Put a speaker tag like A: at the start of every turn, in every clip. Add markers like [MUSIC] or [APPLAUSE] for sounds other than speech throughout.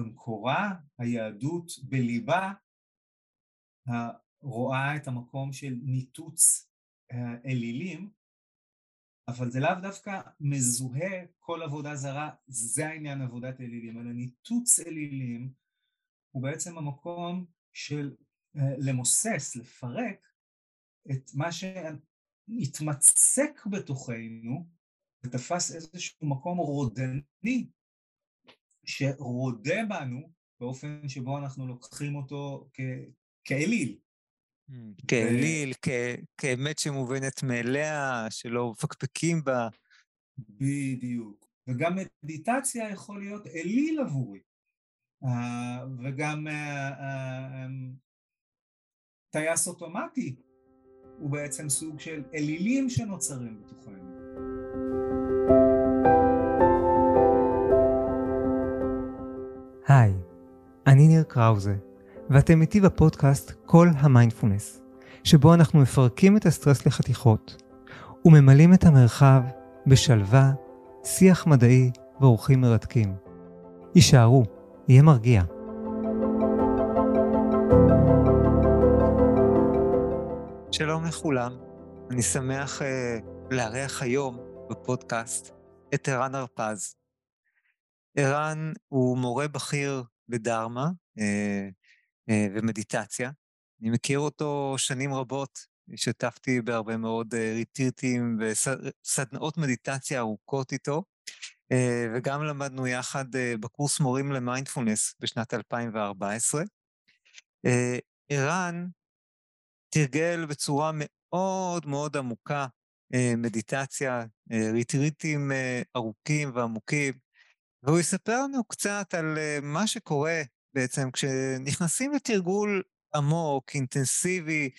A: במקורה היהדות בליבה רואה את המקום של ניתוץ אלילים, אבל זה לאו דווקא מזוהה כל עבודה זרה, זה העניין עבודת אלילים, אלא ניתוץ אלילים הוא בעצם המקום של למוסס, לפרק את מה שהתמצק בתוכנו ותפס איזשהו מקום רודני שרודה בנו באופן שבו אנחנו לוקחים אותו כאליל.
B: כאליל, כאמת שמובנת מאליה, שלא מפקפקים בה.
A: בדיוק. וגם מדיטציה יכול להיות אליל עבורי. וגם טייס אוטומטי הוא בעצם סוג של אלילים שנוצרים בתוכנו.
C: היי, אני ניר קראוזה, ואתם איתי בפודקאסט כל המיינדפולנס, שבו אנחנו מפרקים את הסטרס לחתיכות, וממלאים את המרחב בשלווה, שיח מדעי ואורחים מרתקים. הישארו, יהיה מרגיע.
B: שלום לכולם, אני שמח uh, לארח היום בפודקאסט את ערן הרפז. ערן הוא מורה בכיר בדרמה uh, uh, ומדיטציה. אני מכיר אותו שנים רבות, השתתפתי בהרבה מאוד uh, ריטריטים וסדנאות מדיטציה ארוכות איתו, וגם למדנו יחד בקורס מורים למיינדפולנס בשנת 2014. Uh, ערן תרגל בצורה מאוד מאוד עמוקה אה, מדיטציה, אה, ריטריטים אה, ארוכים ועמוקים, והוא יספר לנו קצת על מה שקורה בעצם כשנכנסים לתרגול עמוק, אינטנסיבי,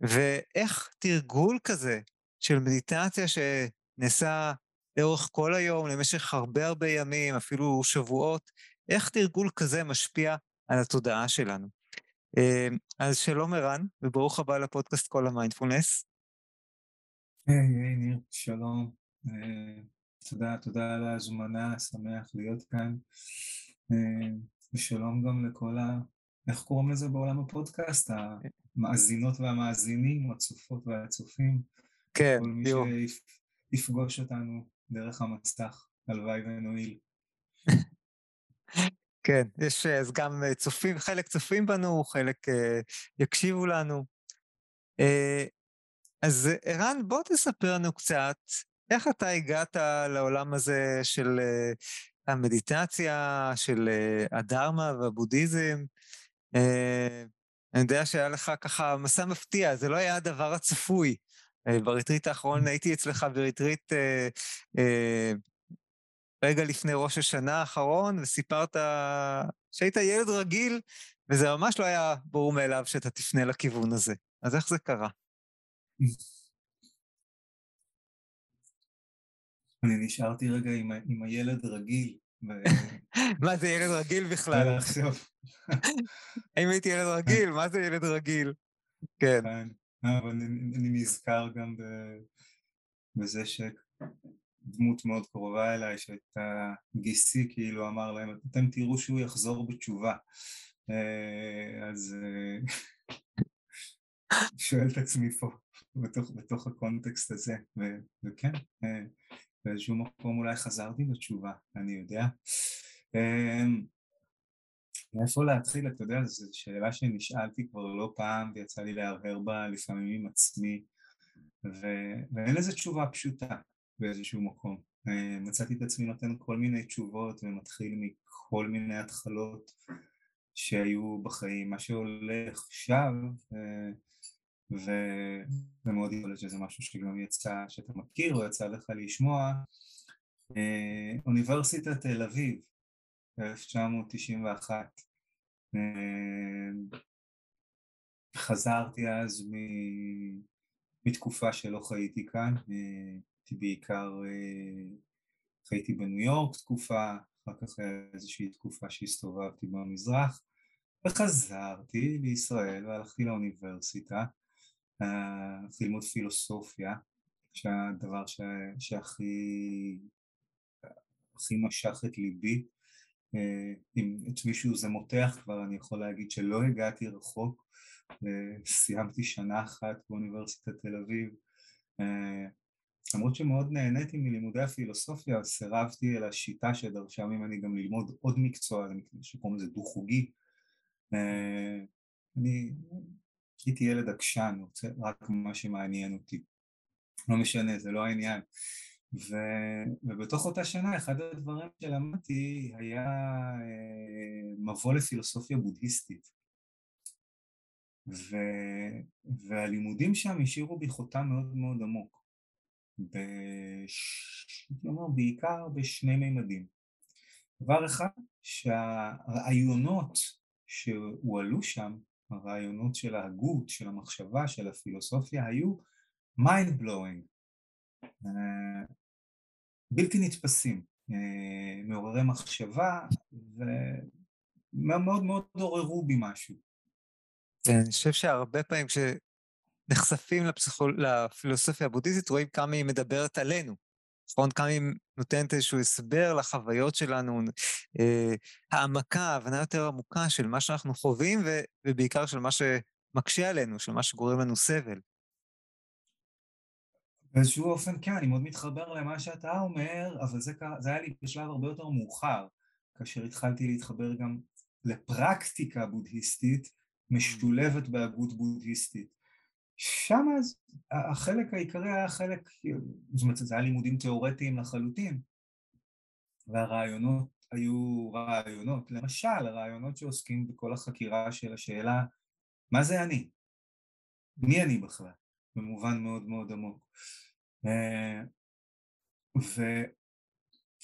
B: ואיך תרגול כזה של מדיטציה שנעשה לאורך כל היום, למשך הרבה הרבה ימים, אפילו שבועות, איך תרגול כזה משפיע על התודעה שלנו. אמ, אז שלום ערן, וברוך הבא לפודקאסט כל המיינדפולנס.
A: היי, היי ניר, שלום. אה, תודה, תודה על ההזמנה, שמח להיות כאן. אה, ושלום גם לכל ה... איך קוראים לזה בעולם הפודקאסט? המאזינות והמאזינים, הצופות והצופים.
B: כן,
A: כל מי שיפגוש אותנו דרך המסך, הלוואי ונועיל. [LAUGHS]
B: כן, יש אז גם אה, צופים, חלק צופים בנו, חלק uh, יקשיבו לנו. Uh, אז ערן, בוא תספר לנו קצת איך אתה הגעת לעולם הזה של uh, המדיטציה, של uh, הדהרמה והבודהיזם. Uh, אני יודע שהיה לך ככה מסע מפתיע, זה לא היה הדבר הצפוי. בריטריט האחרון הייתי אצלך בריטריט רגע לפני ראש השנה האחרון, וסיפרת שהיית ילד רגיל, וזה ממש לא היה ברור מאליו שאתה תפנה לכיוון הזה. אז איך זה קרה?
A: אני נשארתי רגע עם, עם הילד רגיל. [LAUGHS]
B: מה זה ילד רגיל בכלל? [LAUGHS] אם הייתי ילד רגיל, מה זה ילד רגיל? כן. כן.
A: אבל אני, נזכר גם בזה ש... דמות מאוד קרובה אליי שהייתה גיסי כאילו אמר להם אתם תראו שהוא יחזור בתשובה אה, אז אה, [LAUGHS] שואל את עצמי פה בתוך, בתוך הקונטקסט הזה ו- וכן אה, באיזשהו מקום אולי חזרתי בתשובה אני יודע מאיפה להתחיל אתה יודע זו שאלה שנשאלתי כבר לא פעם ויצא לי להרהר בה לפעמים עם עצמי ו- ואין לזה תשובה פשוטה באיזשהו מקום. אה, מצאתי את עצמי נותן כל מיני תשובות ומתחיל מכל מיני התחלות שהיו בחיים. מה שהולך עכשיו, אה, ומאוד יכול להיות שזה משהו שגם יצא, שאתה מכיר או יצא לך לשמוע, אה, אוניברסיטת תל אביב, 1991. חזרתי אז מתקופה שלא חייתי כאן, הייתי בעיקר, אה, חייתי בניו יורק תקופה, אחר כך איזושהי תקופה שהסתובבתי במזרח, וחזרתי לישראל והלכתי לאוניברסיטה, ללמוד פילוסופיה, שהדבר ש... שהכי הכי משך את ליבי, אם את מישהו זה מותח כבר אני יכול להגיד שלא הגעתי רחוק, סיימתי שנה אחת באוניברסיטת תל אביב למרות שמאוד נהניתי מלימודי הפילוסופיה, סירבתי אל השיטה שדרשה ממני גם ללמוד עוד מקצוע, שקוראים לזה דו-חוגי. אני הייתי ילד עקשן, רוצה רק מה שמעניין אותי. לא משנה, זה לא העניין. ו... ובתוך אותה שנה אחד הדברים שלמדתי היה אה, מבוא לפילוסופיה בודהיסטית. ו... והלימודים שם השאירו בי חותם מאוד מאוד עמוק. בש... אומר, בעיקר בשני מימדים. דבר אחד, שהרעיונות שהועלו שם, הרעיונות של ההגות, של המחשבה, של הפילוסופיה, היו mind blowing, אה, בלתי נתפסים, אה, מעוררי מחשבה ומאוד מאוד עוררו בי משהו.
B: כן, אני חושב שהרבה פעמים נחשפים לפסיכול... לפילוסופיה הבודהיסטית, רואים כמה היא מדברת עלינו. כמה היא נותנת איזשהו הסבר לחוויות שלנו, אה, העמקה, הבנה יותר עמוקה של מה שאנחנו חווים, ו, ובעיקר של מה שמקשה עלינו, של מה שגורם לנו סבל.
A: באיזשהו אופן כן, אני מאוד מתחבר למה שאתה אומר, אבל זה, זה היה לי בשלב הרבה יותר מאוחר, כאשר התחלתי להתחבר גם לפרקטיקה בודהיסטית משולבת בהגות בודהיסטית. שם אז החלק העיקרי היה חלק, זאת אומרת זה היה לימודים תיאורטיים לחלוטין והרעיונות היו רעיונות, למשל הרעיונות שעוסקים בכל החקירה של השאלה מה זה אני? מי אני בכלל? במובן מאוד מאוד עמוק. אה,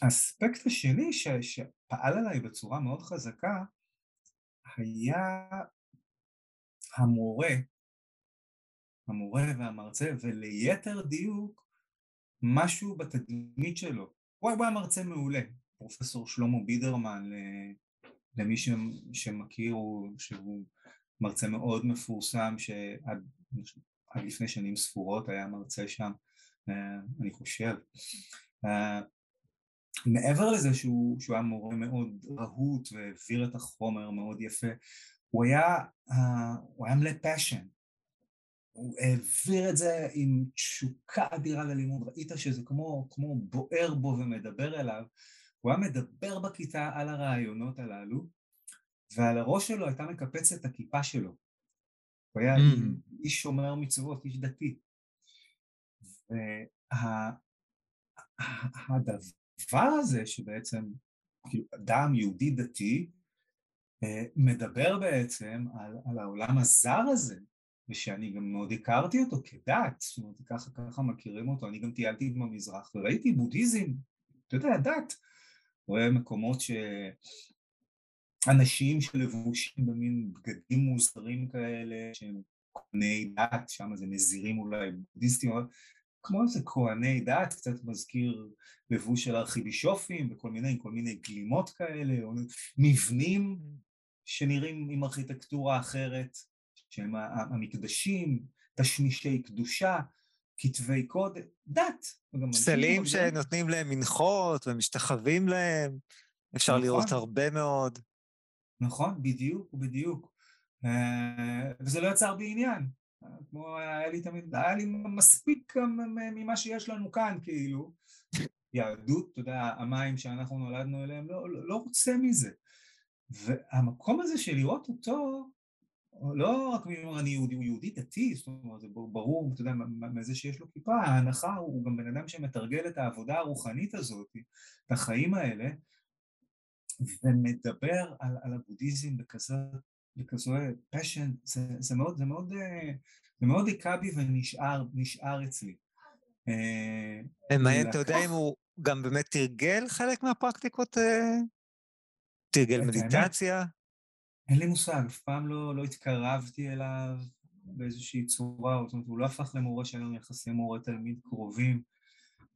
A: והאספקט השני ש, שפעל עליי בצורה מאוד חזקה היה המורה המורה והמרצה, וליתר דיוק משהו בתדמית שלו. הוא היה מרצה מעולה, פרופסור שלמה בידרמן, למי שמכיר, שהוא מרצה מאוד מפורסם, שעד לפני שנים ספורות היה מרצה שם, אה, אני חושב. אה, מעבר לזה שהוא, שהוא היה מורה מאוד רהוט והעביר את החומר מאוד יפה, הוא היה, אה, הוא היה מלא passion, הוא העביר את זה עם תשוקה אדירה ללימוד, ראית שזה כמו, כמו בוער בו ומדבר אליו, הוא היה מדבר בכיתה על הרעיונות הללו, ועל הראש שלו הייתה מקפצת הכיפה שלו. הוא היה mm. איש שומר מצוות, איש דתי. והדבר הזה שבעצם, כאילו, אדם יהודי דתי, אה, מדבר בעצם על, על העולם הזר הזה, ושאני גם מאוד הכרתי אותו כדת, זאת אומרת ככה ככה מכירים אותו, אני גם טיילתי במזרח וראיתי בודהיזם, אתה יודע, דת, רואה מקומות שאנשים שלבושים במין בגדים מוזרים כאלה, שהם כהני דת, שם זה נזירים אולי בודהיסטים, אבל כמו איזה כהני דת, קצת מזכיר לבוש של ארכיבישופים וכל מיני, כל מיני גלימות כאלה, או מבנים שנראים עם ארכיטקטורה אחרת, שהם המקדשים, תשמישי קדושה, כתבי קוד, דת.
B: פסלים שנותנים להם מנחות ומשתחווים להם, אפשר נכון. לראות הרבה מאוד.
A: נכון, בדיוק, בדיוק. אה, וזה לא יצר בי עניין. כמו היה לי תמיד, היה לי מספיק ממה שיש לנו כאן, כאילו. יהדות, אתה יודע, המים שאנחנו נולדנו אליהם, לא, לא, לא רוצה מזה. והמקום הזה של לראות אותו, לא רק מי אומר אני יהודי, הוא יהודי דתי, זאת אומרת, זה ברור, אתה יודע, מזה שיש לו כיפה, ההנחה הוא גם בן אדם שמתרגל את העבודה הרוחנית הזאת, את החיים האלה, ומדבר על, על הבודהיזם בכזה, בכזו פשן, זה, זה מאוד, זה מאוד, זה מאוד היכה בי ונשאר אצלי.
B: ומעניין, אתה יודע אם הוא גם באמת תרגל חלק מהפרקטיקות? אה? תרגל מדיטציה?
A: אין לי מושג, אף פעם לא, לא התקרבתי אליו באיזושהי צורה, זאת אומרת, הוא לא הפך למורה שהיו לנו יחסי מורה-תלמיד קרובים.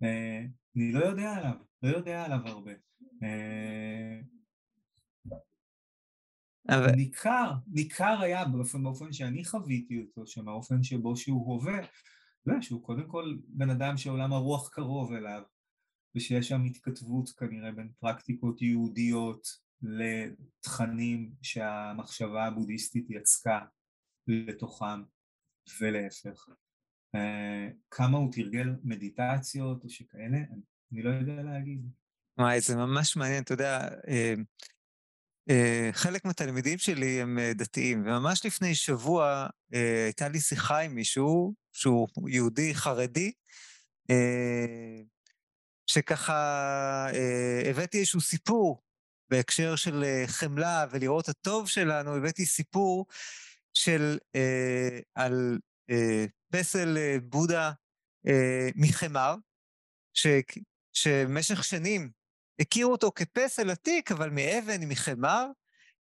A: אה, אני לא יודע עליו, לא יודע עליו הרבה. אה, אבל... ניכר, ניכר היה באופן, באופן שאני חוויתי אותו, שמהאופן שבו שהוא הווה, לא, שהוא קודם כל בן אדם שעולם הרוח קרוב אליו, ושיש שם התכתבות כנראה בין פרקטיקות יהודיות לתכנים שהמחשבה הבודהיסטית יצקה לתוכם ולהפך. אה, כמה הוא תרגל מדיטציות או שכאלה, אני לא יודע להגיד.
B: וואי, זה ממש מעניין, אתה יודע, אה, אה, חלק מהתלמידים שלי הם דתיים, וממש לפני שבוע הייתה לי שיחה עם מישהו שהוא יהודי חרדי, שככה הבאתי איזשהו סיפור בהקשר של חמלה ולראות הטוב שלנו, הבאתי סיפור של, על פסל אה, בודה אה, מחמר, ש, שבמשך שנים הכירו אותו כפסל עתיק, אבל מאבן, מחמר,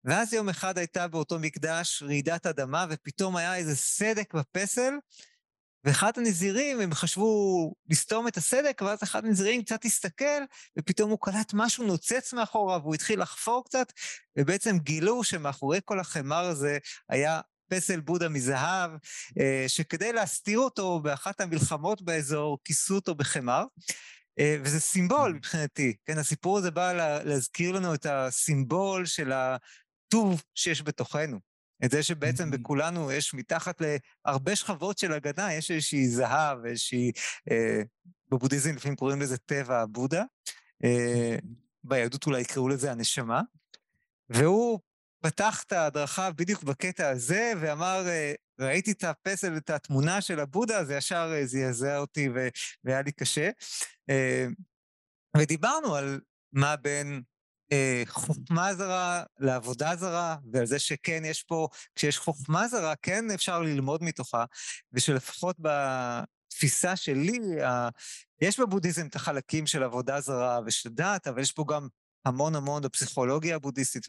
B: ואז יום אחד הייתה באותו מקדש רעידת אדמה, ופתאום היה איזה סדק בפסל, ואחד הנזירים, הם חשבו לסתום את הסדק, ואז אחד הנזירים קצת הסתכל, ופתאום הוא קלט משהו נוצץ מאחוריו, והוא התחיל לחפור קצת, ובעצם גילו שמאחורי כל החמר הזה היה פסל בודה מזהב, אה, שכדי להסתיר אותו באחת המלחמות באזור, כיסו אותו בחמר. אה, וזה סימבול מבחינתי, כן, הסיפור הזה בא להזכיר לנו את הסימבול של הטוב שיש בתוכנו. את זה שבעצם בכולנו יש מתחת להרבה שכבות של הגנה, יש איזושהי זהב, איזושהי, אה, בבודהיזם לפעמים קוראים לזה טבע הבודה, אה, ביהדות אולי יקראו לזה הנשמה, והוא פתח את ההדרכה בדיוק בקטע הזה, ואמר, אה, ראיתי את הפסל, את התמונה של הבודה, זה ישר אה, זעזע אותי והיה לי קשה. אה, ודיברנו על מה בין חוכמה זרה לעבודה זרה, ועל זה שכן, יש פה, כשיש חוכמה זרה, כן אפשר ללמוד מתוכה, ושלפחות בתפיסה שלי, יש בבודהיזם את החלקים של עבודה זרה ושל דת, אבל יש פה גם המון המון בפסיכולוגיה הבודהיסטית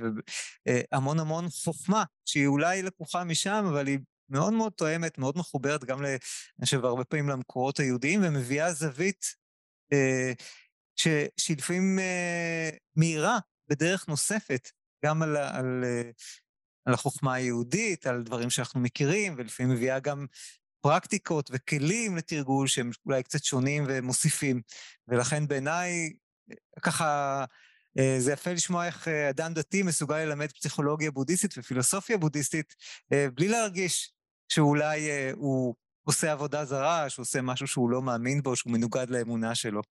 B: והמון המון חוכמה, שהיא אולי לקוחה משם, אבל היא מאוד מאוד תואמת, מאוד מחוברת גם, אני חושב, הרבה פעמים למקורות היהודיים, ומביאה זווית אה, ש, שהיא לפעמים אה, מהירה בדרך נוספת, גם על, על, אה, על החוכמה היהודית, על דברים שאנחנו מכירים, ולפעמים מביאה גם פרקטיקות וכלים לתרגול שהם אולי קצת שונים ומוסיפים. ולכן בעיניי, ככה, אה, זה יפה לשמוע איך אה, אדם דתי מסוגל ללמד פסיכולוגיה בודהיסטית ופילוסופיה בודהיסטית, בלי להרגיש שאולי הוא עושה עבודה זרה, שהוא עושה משהו שהוא לא מאמין בו, שהוא מנוגד לאמונה שלו.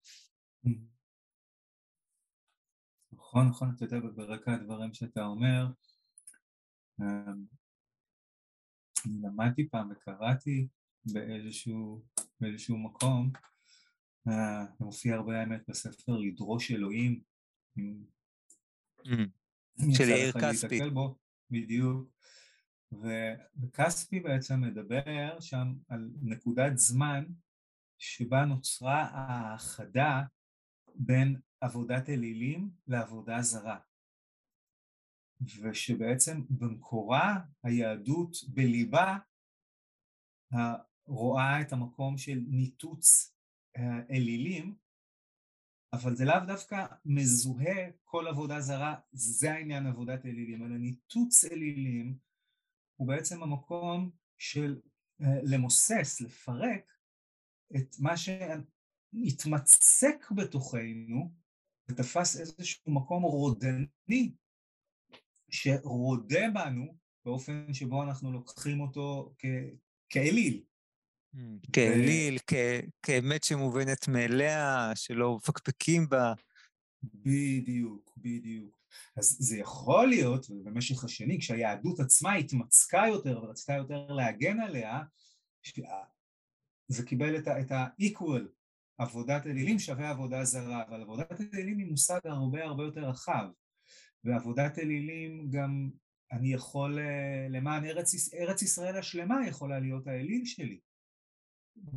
A: נכון, נכון, אתה יודע, ברקע הדברים שאתה אומר, אני למדתי פעם וקראתי באיזשהו, באיזשהו מקום, זה מופיע הרבה האמת בספר לדרוש אלוהים
B: Mm. של יאיר כספי.
A: בדיוק. וכספי בעצם מדבר שם על נקודת זמן שבה נוצרה האחדה בין עבודת אלילים לעבודה זרה. ושבעצם במקורה היהדות בליבה רואה את המקום של ניתוץ אלילים אבל זה לאו דווקא מזוהה כל עבודה זרה, זה העניין עבודת אלילים, אלא ניתוץ אלילים הוא בעצם המקום של אה, למוסס, לפרק את מה שהתמצק בתוכנו ותפס איזשהו מקום רודני שרודה בנו באופן שבו אנחנו לוקחים אותו כאליל.
B: כאליל, כאמת שמובנת מאליה, שלא מפקפקים בה.
A: בדיוק, בדיוק. אז זה יכול להיות, ובמשך השנים, כשהיהדות עצמה התמצקה יותר ורצתה יותר להגן עליה, זה קיבל את ה-equal, עבודת אלילים שווה עבודה זרה, אבל עבודת אלילים היא מושג הרבה הרבה יותר רחב, ועבודת אלילים גם, אני יכול, אה, למען ארץ, ארץ ישראל השלמה יכולה להיות האליל שלי.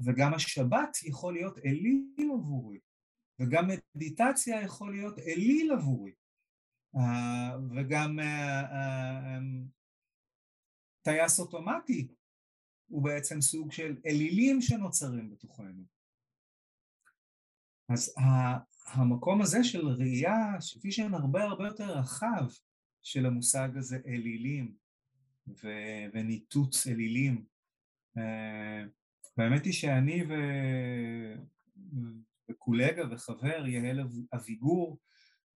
A: וגם השבת יכול להיות אליל עבורי, וגם מדיטציה יכול להיות אליל עבורי, uh, וגם uh, uh, טייס אוטומטי הוא בעצם סוג של אלילים שנוצרים בתוכנו. אז המקום הזה של ראייה, שפישן הרבה הרבה יותר רחב של המושג הזה אלילים וניתוץ אלילים, והאמת היא שאני ו... וקולגה וחבר, יהל אביגור,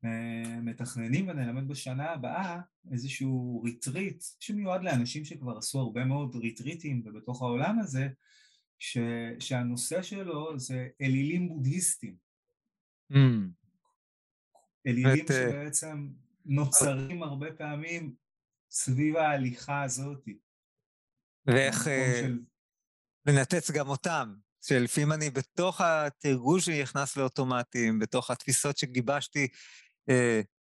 A: אה, מתכננים ונלמד בשנה הבאה איזשהו ריטריט שמיועד לאנשים שכבר עשו הרבה מאוד ריטריטים ובתוך העולם הזה ש, שהנושא שלו זה אלילים בודהיסטים. Mm. אלילים ואת, שבעצם נוצרים הרבה פעמים סביב ההליכה הזאת.
B: ואיך של... לנתץ גם אותם, שלפעמים אני בתוך התרגול שלי נכנס לאוטומטים, בתוך התפיסות שגיבשתי uh,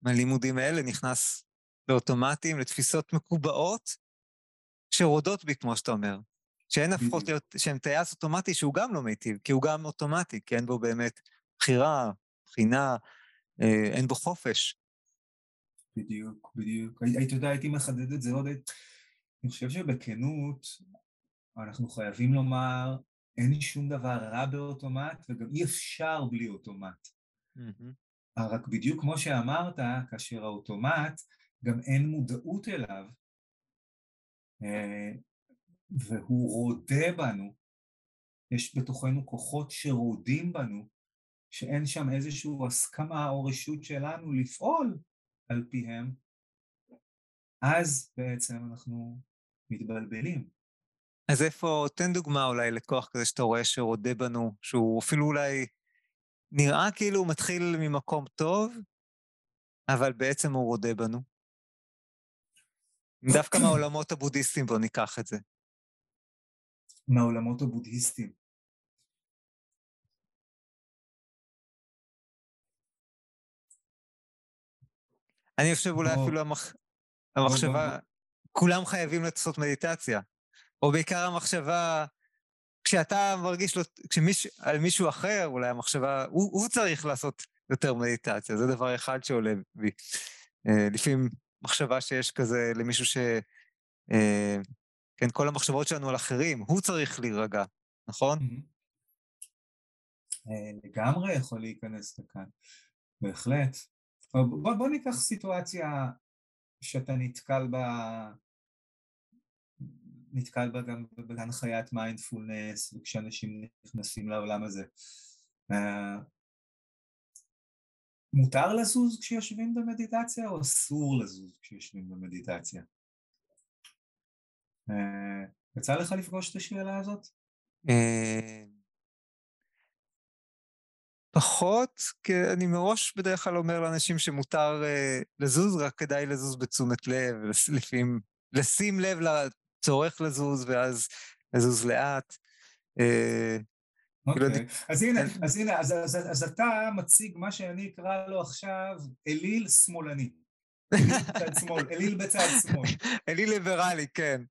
B: מהלימודים האלה, נכנס לאוטומטים, לתפיסות מקובעות, שרודות בי, כמו שאתה אומר. שהן הפכות להיות, שהן טייס אוטומטי שהוא גם לא מיטיב, כי הוא גם אוטומטי, כי אין בו באמת בחירה, בחינה, אה, אין בו חופש.
A: בדיוק, בדיוק. היית יודע, הייתי מחדד את זה עוד... אני חושב שבכנות, אנחנו חייבים לומר, אין שום דבר רע באוטומט, וגם אי אפשר בלי אוטומט. Mm-hmm. רק בדיוק כמו שאמרת, כאשר האוטומט, גם אין מודעות אליו, אה, והוא רודה בנו, יש בתוכנו כוחות שרודים בנו, שאין שם איזושהי הסכמה או רשות שלנו לפעול על פיהם, אז בעצם אנחנו מתבלבלים.
B: אז איפה, תן דוגמה אולי לכוח כזה שאתה רואה שרודה בנו, שהוא אפילו אולי נראה כאילו הוא מתחיל ממקום טוב, אבל בעצם הוא רודה בנו. דווקא מהעולמות הבודהיסטיים בואו ניקח את זה.
A: מהעולמות הבודהיסטיים.
B: אני חושב אולי אפילו המח... המחשבה, כולם חייבים לעשות מדיטציה, או בעיקר המחשבה, כשאתה מרגיש לו, כשמיש, על מישהו אחר, אולי המחשבה, הוא, הוא צריך לעשות יותר מדיטציה, זה דבר אחד שעולה בי. אה, לפעמים מחשבה שיש כזה למישהו ש... כן, כל המחשבות שלנו על אחרים, הוא צריך להירגע, נכון?
A: אה, לגמרי יכול להיכנס לכאן, בהחלט. בוא ניקח סיטואציה שאתה נתקל בה, נתקל בה גם בהנחיית מיינדפולנס, וכשאנשים נכנסים לעולם הזה. אה, מותר לזוז כשיושבים במדיטציה או אסור לזוז כשיושבים במדיטציה? אה, יצא לך לפגוש את השאלה הזאת? אה,
B: פחות, כי אני מראש בדרך כלל אומר לאנשים שמותר uh, לזוז, רק כדאי לזוז בתשומת לב, לפעמים לשים לב לצורך לזוז ואז לזוז לאט.
A: אוקיי, אז הנה, אז הנה, אז אתה מציג מה שאני אקרא לו עכשיו אליל שמאלני. אליל בצד שמאל.
B: אליל [LAUGHS] ליברלי, כן.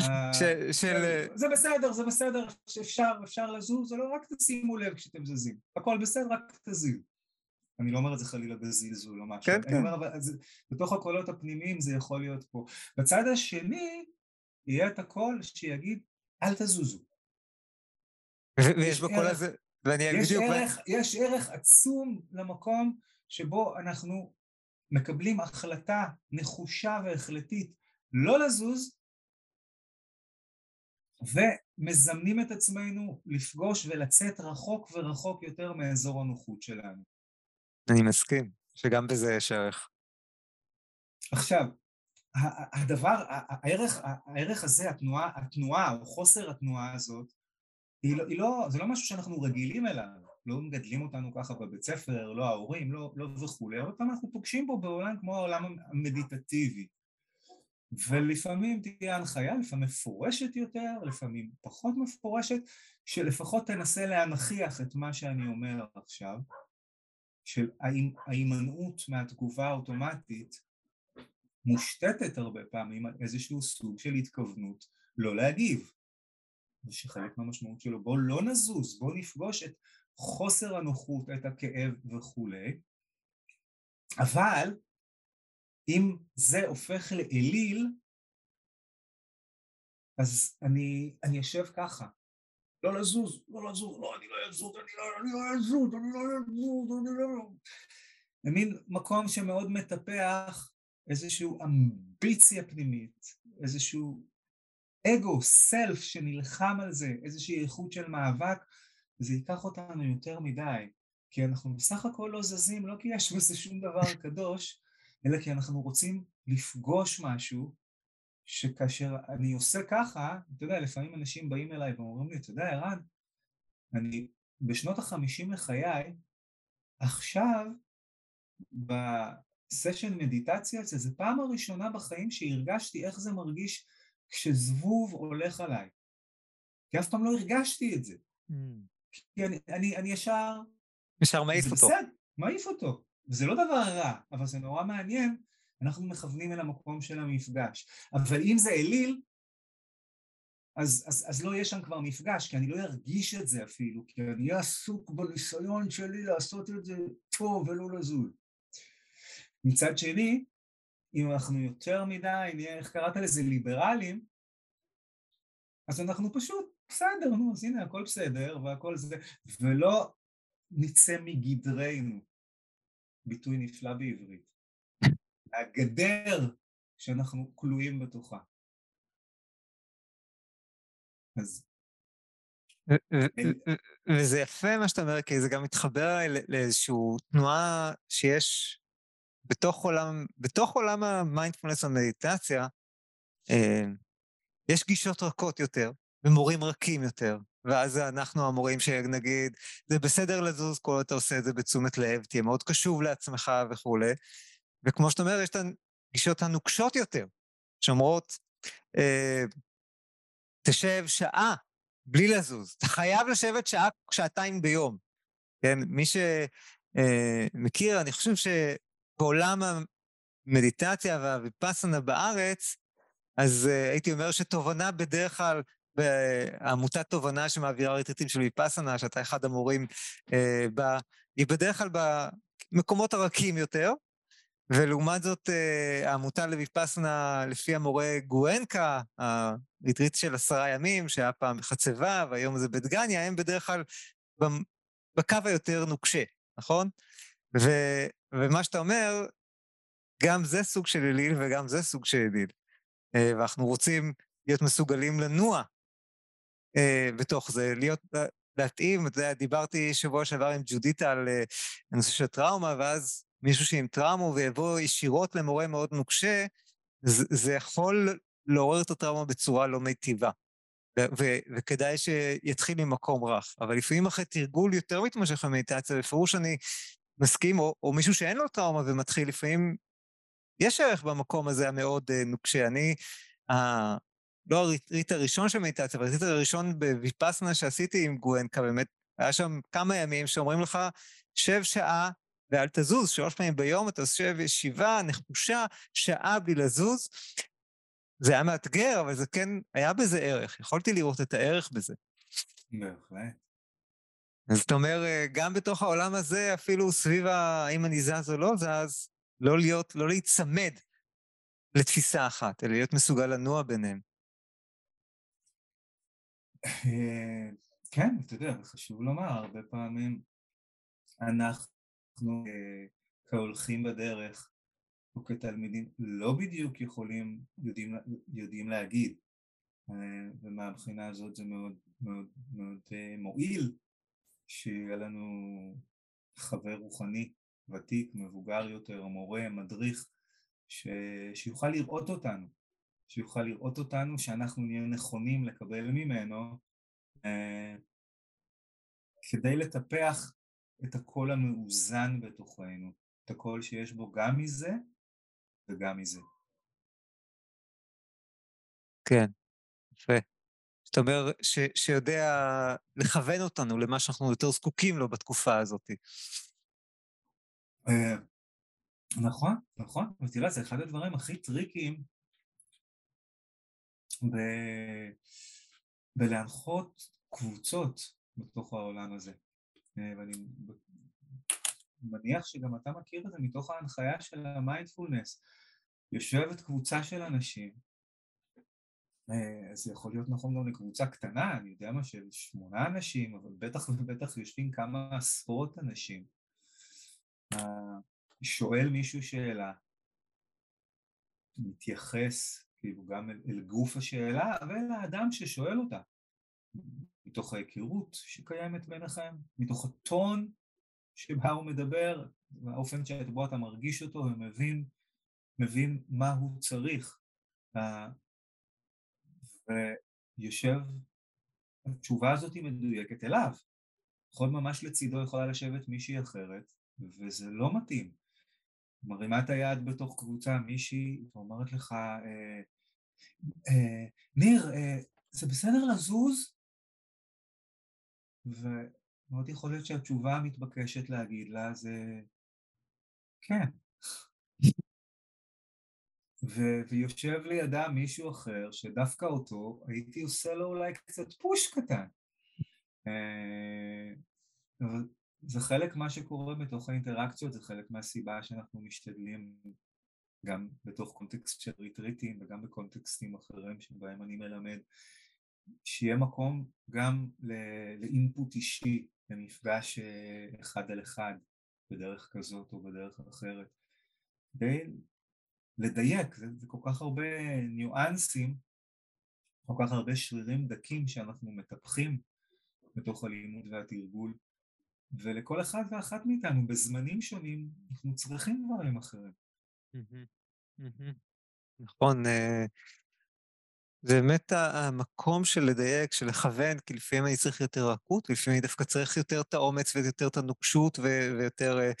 A: אה, של... אה, זה בסדר, זה בסדר שאפשר, אפשר לזוז, זה לא רק תשימו לב כשאתם זזים, הכל בסדר, רק תזיז. אני לא אומר את זה חלילה בזלזול או משהו, כן, אני כן. אומר, אבל זה, בתוך הקולות הפנימיים זה יכול להיות פה. בצד השני, יהיה את הקול שיגיד, אל תזוזו.
B: ויש בקול הזה, ואני
A: אגיד בדיוק... ערך, יש ערך עצום למקום שבו אנחנו מקבלים החלטה נחושה והחלטית לא לזוז, ומזמנים את עצמנו לפגוש ולצאת רחוק ורחוק יותר מאזור הנוחות שלנו.
B: אני מסכים, שגם בזה יש ערך.
A: עכשיו, הדבר, הערך, הערך הזה, התנועה, התנועה או חוסר התנועה הזאת, היא לא, היא לא, זה לא משהו שאנחנו רגילים אליו, לא מגדלים אותנו ככה בבית ספר, לא ההורים, לא, לא וכולי, אבל פעם אנחנו פוגשים בו בעולם כמו העולם המדיטטיבי. ולפעמים תהיה הנחיה, לפעמים מפורשת יותר, לפעמים פחות מפורשת, שלפחות תנסה להנכיח את מה שאני אומר עכשיו, של ההימנעות מהתגובה האוטומטית מושתתת הרבה פעמים על איזשהו סוג של התכוונות לא להגיב. ושחלק מהמשמעות שלו בוא לא נזוז, בוא נפגוש את חוסר הנוחות, את הכאב וכולי, אבל אם זה הופך לאליל, אז אני, אני אשב ככה. לא לזוז, לא לזוז, לא, אני לא אזוז, אני לא, אני לא אזוז, אני לא אזוז, אני לא... זה מין מקום שמאוד מטפח איזושהי אמביציה פנימית, איזשהו אגו, סלף שנלחם על זה, איזושהי איכות של מאבק, זה ייקח אותנו יותר מדי, כי אנחנו בסך הכל לא זזים, לא כי יש בזה שום דבר קדוש, אלא כי אנחנו רוצים לפגוש משהו שכאשר אני עושה ככה, אתה יודע, לפעמים אנשים באים אליי ואומרים לי, אתה יודע, ערן, אני בשנות החמישים לחיי, עכשיו, בסשן מדיטציה, זו פעם הראשונה בחיים שהרגשתי איך זה מרגיש כשזבוב הולך עליי. כי אף פעם לא הרגשתי את זה. Mm. כי אני, אני, אני ישר...
B: ישר מעיף אותו. בסדר,
A: מעיף אותו. וזה לא דבר רע, אבל זה נורא מעניין, אנחנו מכוונים אל המקום של המפגש. אבל אם זה אליל, אז, אז, אז לא יהיה שם כבר מפגש, כי אני לא ארגיש את זה אפילו, כי אני אהיה עסוק בניסיון שלי לעשות את זה טוב ולא לזול. מצד שני, אם אנחנו יותר מדי, נהיה, איך קראת לזה, ליברלים, אז אנחנו פשוט, בסדר, נו, אז הנה, הכל בסדר, והכל זה, ולא נצא מגדרנו, ביטוי נפלא בעברית, [LAUGHS] הגדר שאנחנו כלואים בתוכה. אז...
B: וזה יפה מה שאתה אומר, כי זה גם מתחבר לאיזושהי תנועה שיש בתוך עולם, בתוך עולם המיינדפולנס והמדיטציה, אה, יש גישות רכות יותר, ומורים רכים יותר, ואז אנחנו המורים שנגיד, זה בסדר לזוז כל אתה עושה את זה בתשומת לב, תהיה מאוד קשוב לעצמך וכולי, וכמו שאתה אומר, יש את הגישות הנוקשות יותר, שאומרות, אה, תשב שעה בלי לזוז, אתה חייב לשבת שעה, שעתיים ביום. כן, מי שמכיר, אה, אני חושב שבעולם המדיטציה והוויפאסנה בארץ, אז uh, הייתי אומר שתובנה בדרך כלל, בעמותת תובנה שמעבירה ריטריטים של ויפאסנה, שאתה אחד המורים uh, בה, היא בדרך כלל במקומות הרכים יותר, ולעומת זאת uh, העמותה לויפאסנה לפי המורה גואנקה, הריטריט של עשרה ימים, שהיה פעם בחצבה והיום זה בדגניה, הם בדרך כלל בקו היותר נוקשה, נכון? ו, ומה שאתה אומר, גם זה סוג של אליל וגם זה סוג של אליל. אה, ואנחנו רוצים להיות מסוגלים לנוע אה, בתוך זה, להיות, להתאים, אתה יודע, דיברתי שבוע שעבר עם ג'ודיטה על אה, הנושא של טראומה, ואז מישהו שעם טראומה ויבוא ישירות למורה מאוד נוקשה, זה, זה יכול לעורר את הטראומה בצורה לא מיטיבה. ו- וכדאי שיתחיל ממקום רך. אבל לפעמים אחרי תרגול יותר מתמשך במדיטציה, בפירוש אני מסכים, או, או מישהו שאין לו טראומה ומתחיל, לפעמים יש ערך במקום הזה המאוד נוקשה. אני, לא הריטריט הראשון של מדיטציה, אבל הריטריט הראשון בוויפסנה שעשיתי עם גואנקה, באמת, היה שם כמה ימים שאומרים לך, שב שעה ואל תזוז, שלוש פעמים ביום אתה יושב ישיבה נחושה, שעה בלי לזוז. זה היה מאתגר, אבל זה כן, היה בזה ערך, יכולתי לראות את הערך בזה.
A: בהחלט.
B: אז אתה אומר, אה, גם בתוך העולם הזה, אפילו סביב האם אני זז או לא זז, לא להיות, לא להיצמד לתפיסה אחת, אלא להיות מסוגל לנוע ביניהם.
A: אה, כן, אתה יודע, חשוב לומר, הרבה פעמים אנחנו אה, כהולכים בדרך או כתלמידים לא בדיוק יכולים, יודעים, יודעים להגיד, אה, ומהבחינה הזאת זה מאוד מאוד מאוד מועיל שיהיה לנו חבר רוחני ותיק, מבוגר יותר, מורה, מדריך, ש... שיוכל לראות אותנו, שיוכל לראות אותנו, שאנחנו נהיה נכונים לקבל ממנו אה, כדי לטפח את הקול המאוזן בתוכנו, את הקול שיש בו גם מזה וגם מזה.
B: כן, יפה. זאת אומרת, ש, שיודע לכוון אותנו למה שאנחנו יותר זקוקים לו בתקופה הזאת.
A: אה, נכון, נכון, ותראה, זה אחד הדברים הכי טריקיים ב... בלהנחות קבוצות בתוך העולם הזה. אה, ואני מניח שגם אתה מכיר את זה מתוך ההנחיה של המיינדפולנס. יושבת קבוצה של אנשים, אה, זה יכול להיות נכון גם לקבוצה קטנה, אני יודע מה, של שמונה אנשים, אבל בטח ובטח יושבים כמה עשרות אנשים. שואל מישהו שאלה, מתייחס כאילו גם אל, אל גוף השאלה ואל האדם ששואל אותה, מתוך ההיכרות שקיימת ביניכם, מתוך הטון שבה הוא מדבר, האופן שבו אתה מרגיש אותו ומבין מבין מה הוא צריך. ויושב, התשובה הזאת היא מדויקת אליו. יכול ממש לצידו יכולה לשבת מישהי אחרת, וזה לא מתאים. מרימה את היד בתוך קבוצה מישהי ואומרת לך, אה, אה, ניר, אה, זה בסדר לזוז? ומאוד יכול להיות שהתשובה המתבקשת להגיד לה זה כן. ו- ויושב לידה מישהו אחר שדווקא אותו הייתי עושה לו אולי קצת פוש קטן. אבל זה חלק מה שקורה בתוך האינטראקציות, זה חלק מהסיבה שאנחנו משתדלים גם בתוך קונטקסט של ריטריטים וגם בקונטקסטים אחרים שבהם אני מלמד, שיהיה מקום גם לאינפוט אישי, למפגש אה, אחד על אחד בדרך כזאת או בדרך אחרת, כדי לדייק, זה, זה כל כך הרבה ניואנסים, כל כך הרבה שרירים דקים שאנחנו מטפחים בתוך הלימוד והתרגול, ולכל אחד ואחת מאיתנו בזמנים שונים אנחנו צריכים דברים אחרים.
B: נכון, אה, זה באמת המקום של לדייק, של לכוון, כי לפעמים אני צריך יותר רכות, ולפעמים אני דווקא צריך יותר את האומץ ויותר את הנוקשות ויותר... אה,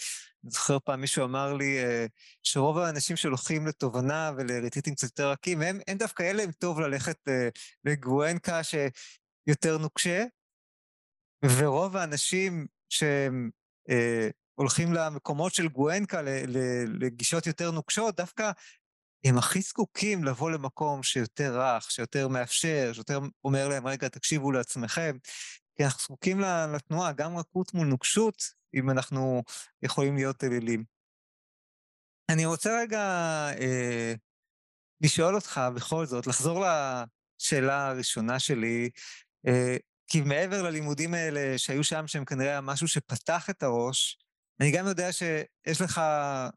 B: אני זוכר פעם מישהו אמר לי אה, שרוב האנשים שהולכים לתובנה ולריטיטים קצת יותר רכים, הם, הם דווקא אין להם טוב ללכת לגואנקה שיותר נוקשה, ורוב האנשים שהם אה, הולכים למקומות של גואנקה, לגישות יותר נוקשות, דווקא הם הכי זקוקים לבוא למקום שיותר רך, שיותר מאפשר, שיותר אומר להם, רגע, תקשיבו לעצמכם, כי אנחנו זקוקים לתנועה, גם רכות מול נוקשות, אם אנחנו יכולים להיות אלילים. אני רוצה רגע אה, לשאול אותך בכל זאת, לחזור לשאלה הראשונה שלי, אה, כי מעבר ללימודים האלה שהיו שם, שהם כנראה משהו שפתח את הראש, אני גם יודע שיש לך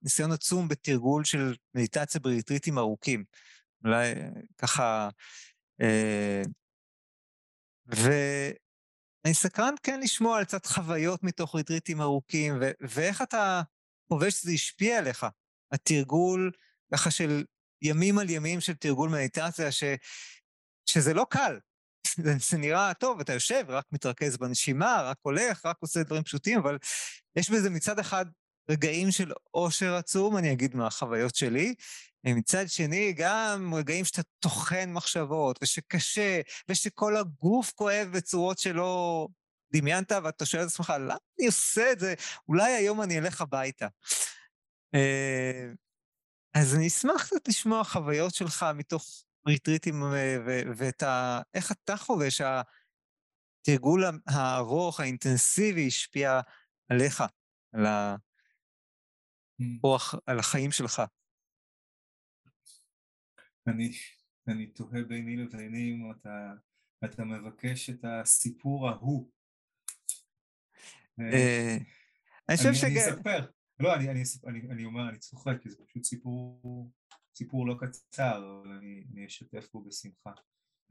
B: ניסיון עצום בתרגול של מדיטציה בריטריטים ארוכים. אולי ככה... אה, ואני סקרן כן לשמוע על קצת חוויות מתוך ריטריטים ארוכים, ו- ואיך אתה חווה שזה השפיע עליך, התרגול ככה של ימים על ימים של תרגול מדיטציה, ש- שזה לא קל. זה נראה טוב, אתה יושב, רק מתרכז בנשימה, רק הולך, רק עושה דברים פשוטים, אבל יש בזה מצד אחד רגעים של עושר עצום, אני אגיד מהחוויות שלי, ומצד שני גם רגעים שאתה טוחן מחשבות, ושקשה, ושכל הגוף כואב בצורות שלא דמיינת, ואתה שואל את עצמך, למה אני עושה את זה? אולי היום אני אלך הביתה. אה, אז אני אשמח קצת לשמוע חוויות שלך מתוך ריטריטים אה, ואת ה... איך אתה חווה שהתרגול הארוך, האינטנסיבי, השפיע עליך, על הרוח, על החיים שלך.
A: אני, אני תוהה ביני לביני אם אתה, אתה מבקש את הסיפור ההוא.
B: אה, אני חושב ש...
A: אני אספר. לא, אני, אני, אני, אני אומר, אני צוחק, כי זה פשוט סיפור סיפור לא קצר, אבל אני, אני אשתף בו בשמחה.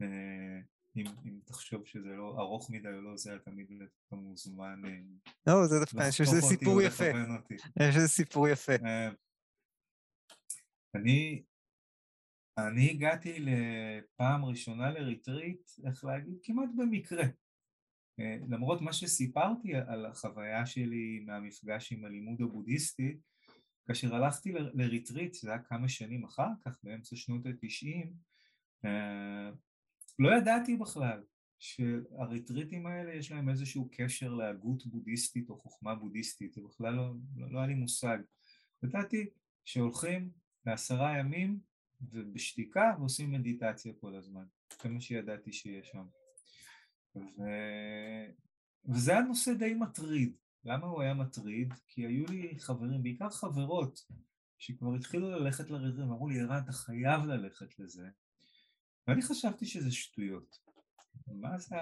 A: אה, אם, אם תחשוב שזה לא ארוך מדי או לא, זה תמיד אתה מוזמן
B: אה, לא, זה דווקא, אני חושב שזה סיפור יפה. אני חושב שזה סיפור יפה.
A: אני, אני הגעתי לפעם ראשונה לריטריט, איך להגיד, כמעט במקרה. אה, למרות מה שסיפרתי על החוויה שלי מהמפגש עם הלימוד הבודהיסטי, כאשר הלכתי לריטריט, זה היה כמה שנים אחר כך, באמצע שנות התשעים, אה, לא ידעתי בכלל שהריטריטים האלה יש להם איזשהו קשר להגות בודהיסטית או חוכמה בודהיסטית, זה בכלל לא, לא, לא היה לי מושג. ידעתי שהולכים לעשרה ימים ובשתיקה ועושים מדיטציה כל הזמן, זה מה שידעתי שיש שם. ו... וזה היה נושא די מטריד, למה הוא היה מטריד? כי היו לי חברים, בעיקר חברות, שכבר התחילו ללכת לרזים, אמרו לי, ערן, אתה חייב ללכת לזה. ואני חשבתי שזה שטויות. מה זה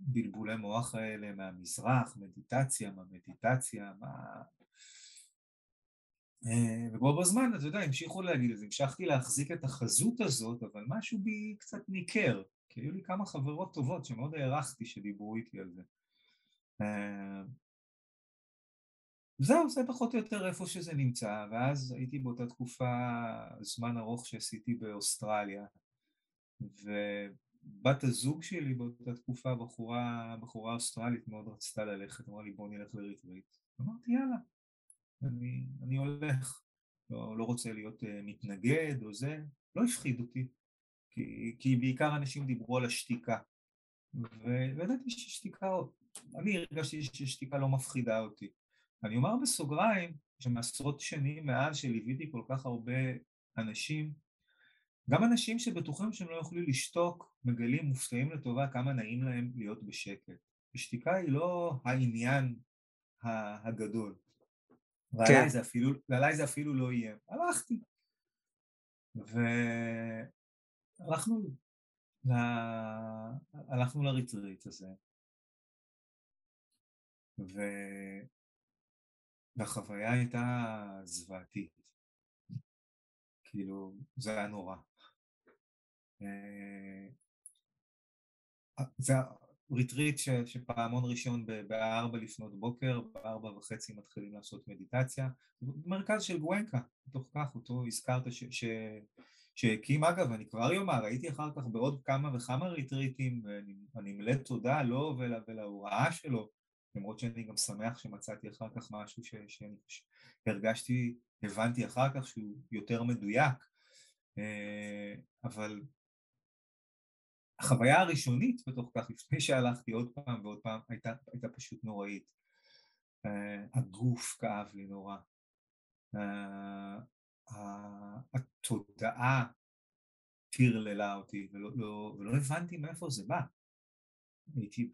A: הבלבולי מוח האלה מהמזרח, מדיטציה, מה מדיטציה, מה... אה, ובו בזמן, אתה יודע, המשיכו להגיד את זה, המשכתי להחזיק את החזות הזאת, אבל משהו בי קצת ניכר, כי היו לי כמה חברות טובות שמאוד הערכתי שדיברו איתי על זה. אה, זהו, זה פחות או יותר איפה שזה נמצא, ואז הייתי באותה תקופה זמן ארוך שעשיתי באוסטרליה, ובת הזוג שלי באותה תקופה, בחורה, בחורה אוסטרלית מאוד רצתה ללכת, אמרה לי בוא נלך לריטריט. אמרתי יאללה, אני, אני הולך, לא, לא רוצה להיות uh, מתנגד או זה, לא הפחיד אותי, כי, כי בעיקר אנשים דיברו על השתיקה, וידעתי ששתיקה, אני הרגשתי ששתיקה לא מפחידה אותי. אני אומר בסוגריים שמעשרות שנים מאז שליוויתי כל כך הרבה אנשים, גם אנשים שבטוחים שהם לא יוכלו לשתוק, מגלים מופתעים לטובה כמה נעים להם להיות בשקט. ושתיקה היא לא העניין הגדול. ועליי כן. זה, אפילו, זה אפילו לא יהיה. הלכתי. והלכנו ל... הלכנו לריטריט הזה, ו... והחוויה הייתה זוועתית. כאילו, זה היה נורא. אה, זה ריטריט ש, שפעמון ראשון בארבע לפנות בוקר, בארבע וחצי מתחילים לעשות מדיטציה, מרכז של גואנקה, בתוך כך אותו הזכרת ש, ש, שהקים, אגב, אני כבר יאמר, הייתי אחר כך בעוד כמה וכמה ריטריטים, ואני מלא תודה לו ולה, ולהוראה שלו, למרות שאני גם שמח שמצאתי אחר כך משהו ש, שהרגשתי, הבנתי אחר כך שהוא יותר מדויק, אה, אבל החוויה הראשונית בתוך כך, לפני שהלכתי עוד פעם ועוד פעם, הייתה, הייתה פשוט נוראית. Uh, הגוף כאב לי נורא. Uh, התודעה טרללה אותי, ולא, לא, ולא הבנתי מאיפה זה בא. הייתי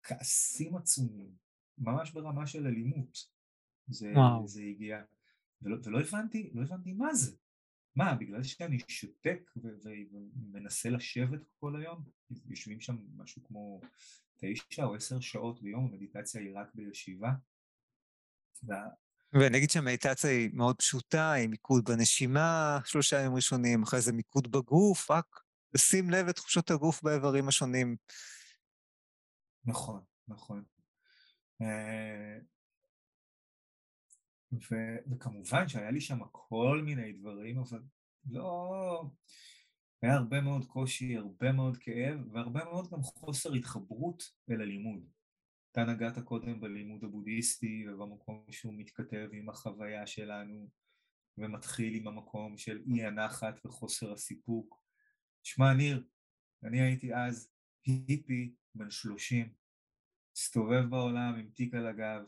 A: בכעסים עצומים, ממש ברמה של אלימות. זה, זה הגיע, ולא, ולא הבנתי, לא הבנתי מה זה. מה, בגלל שאני שותק ומנסה לשבת כל היום? יושבים שם משהו כמו תשע או עשר שעות ביום, המדיטציה היא רק בישיבה.
B: ואני אגיד שהמדיטציה היא מאוד פשוטה, היא מיקוד בנשימה שלושה ימים ראשונים, אחרי זה מיקוד בגוף, רק לשים לב לתחושות הגוף באיברים השונים.
A: נכון, נכון. אה, ו- וכמובן שהיה לי שם כל מיני דברים, אבל לא... היה הרבה מאוד קושי, הרבה מאוד כאב, והרבה מאוד גם חוסר התחברות אל הלימוד. אתה נגעת קודם בלימוד הבודהיסטי ובמקום שהוא מתכתב עם החוויה שלנו ומתחיל עם המקום של אי הנחת וחוסר הסיפוק. שמע, ניר, אני הייתי אז היפי בן שלושים, הסתובב בעולם עם תיק על הגב,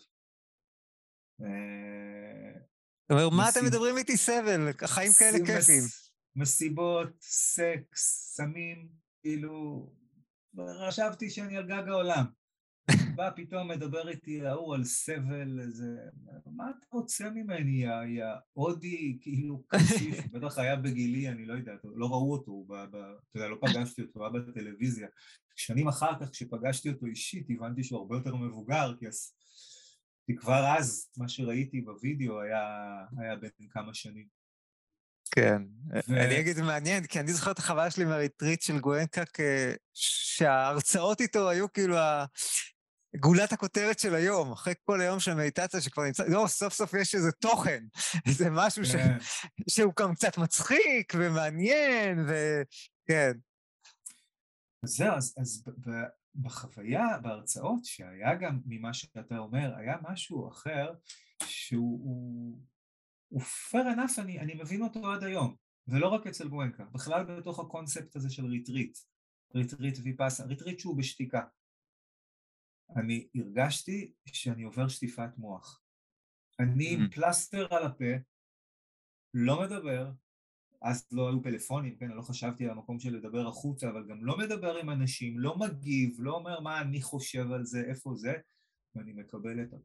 B: אתה אומר, מה אתם מדברים איתי סבל? חיים כאלה כיפים.
A: מסיבות, סקס, סמים, כאילו, חשבתי שאני על גג העולם. בא פתאום מדבר איתי ההוא על סבל, איזה... מה אתה רוצה ממני, יא הודי, כאילו, קשיף, בטח היה בגילי, אני לא יודע, לא ראו אותו, אתה יודע, לא פגשתי אותו, היה בטלוויזיה. שנים אחר כך, כשפגשתי אותו אישית, הבנתי שהוא הרבה יותר מבוגר, כי כי כבר אז מה שראיתי בווידאו היה, היה בין כמה שנים.
B: כן, ו... אני אגיד, זה מעניין, כי אני זוכר את החוויה שלי מהריטריט של גואנקה, שההרצאות איתו היו כאילו גולת הכותרת של היום, אחרי כל היום של מדיטציה שכבר נמצא, לא, סוף סוף יש איזה תוכן, [LAUGHS] איזה משהו ש... כן. שהוא גם קצת מצחיק ומעניין, וכן.
A: זהו, אז, אז בחוויה, בהרצאות, שהיה גם ממה שאתה אומר, היה משהו אחר שהוא הוא, הוא fair enough, אני, אני מבין אותו עד היום, ולא רק אצל גואנקה, בכלל בתוך הקונספט הזה של ריטריט, ריטריט ויפאסנה, ריטריט שהוא בשתיקה. אני הרגשתי שאני עובר שטיפת מוח. אני עם פלסטר על הפה, לא מדבר, אז לא היו פלאפונים, כן, לא חשבתי על המקום של לדבר החוצה, אבל גם לא מדבר עם אנשים, לא מגיב, לא אומר מה אני חושב על זה, איפה זה, ואני מקבל את ה...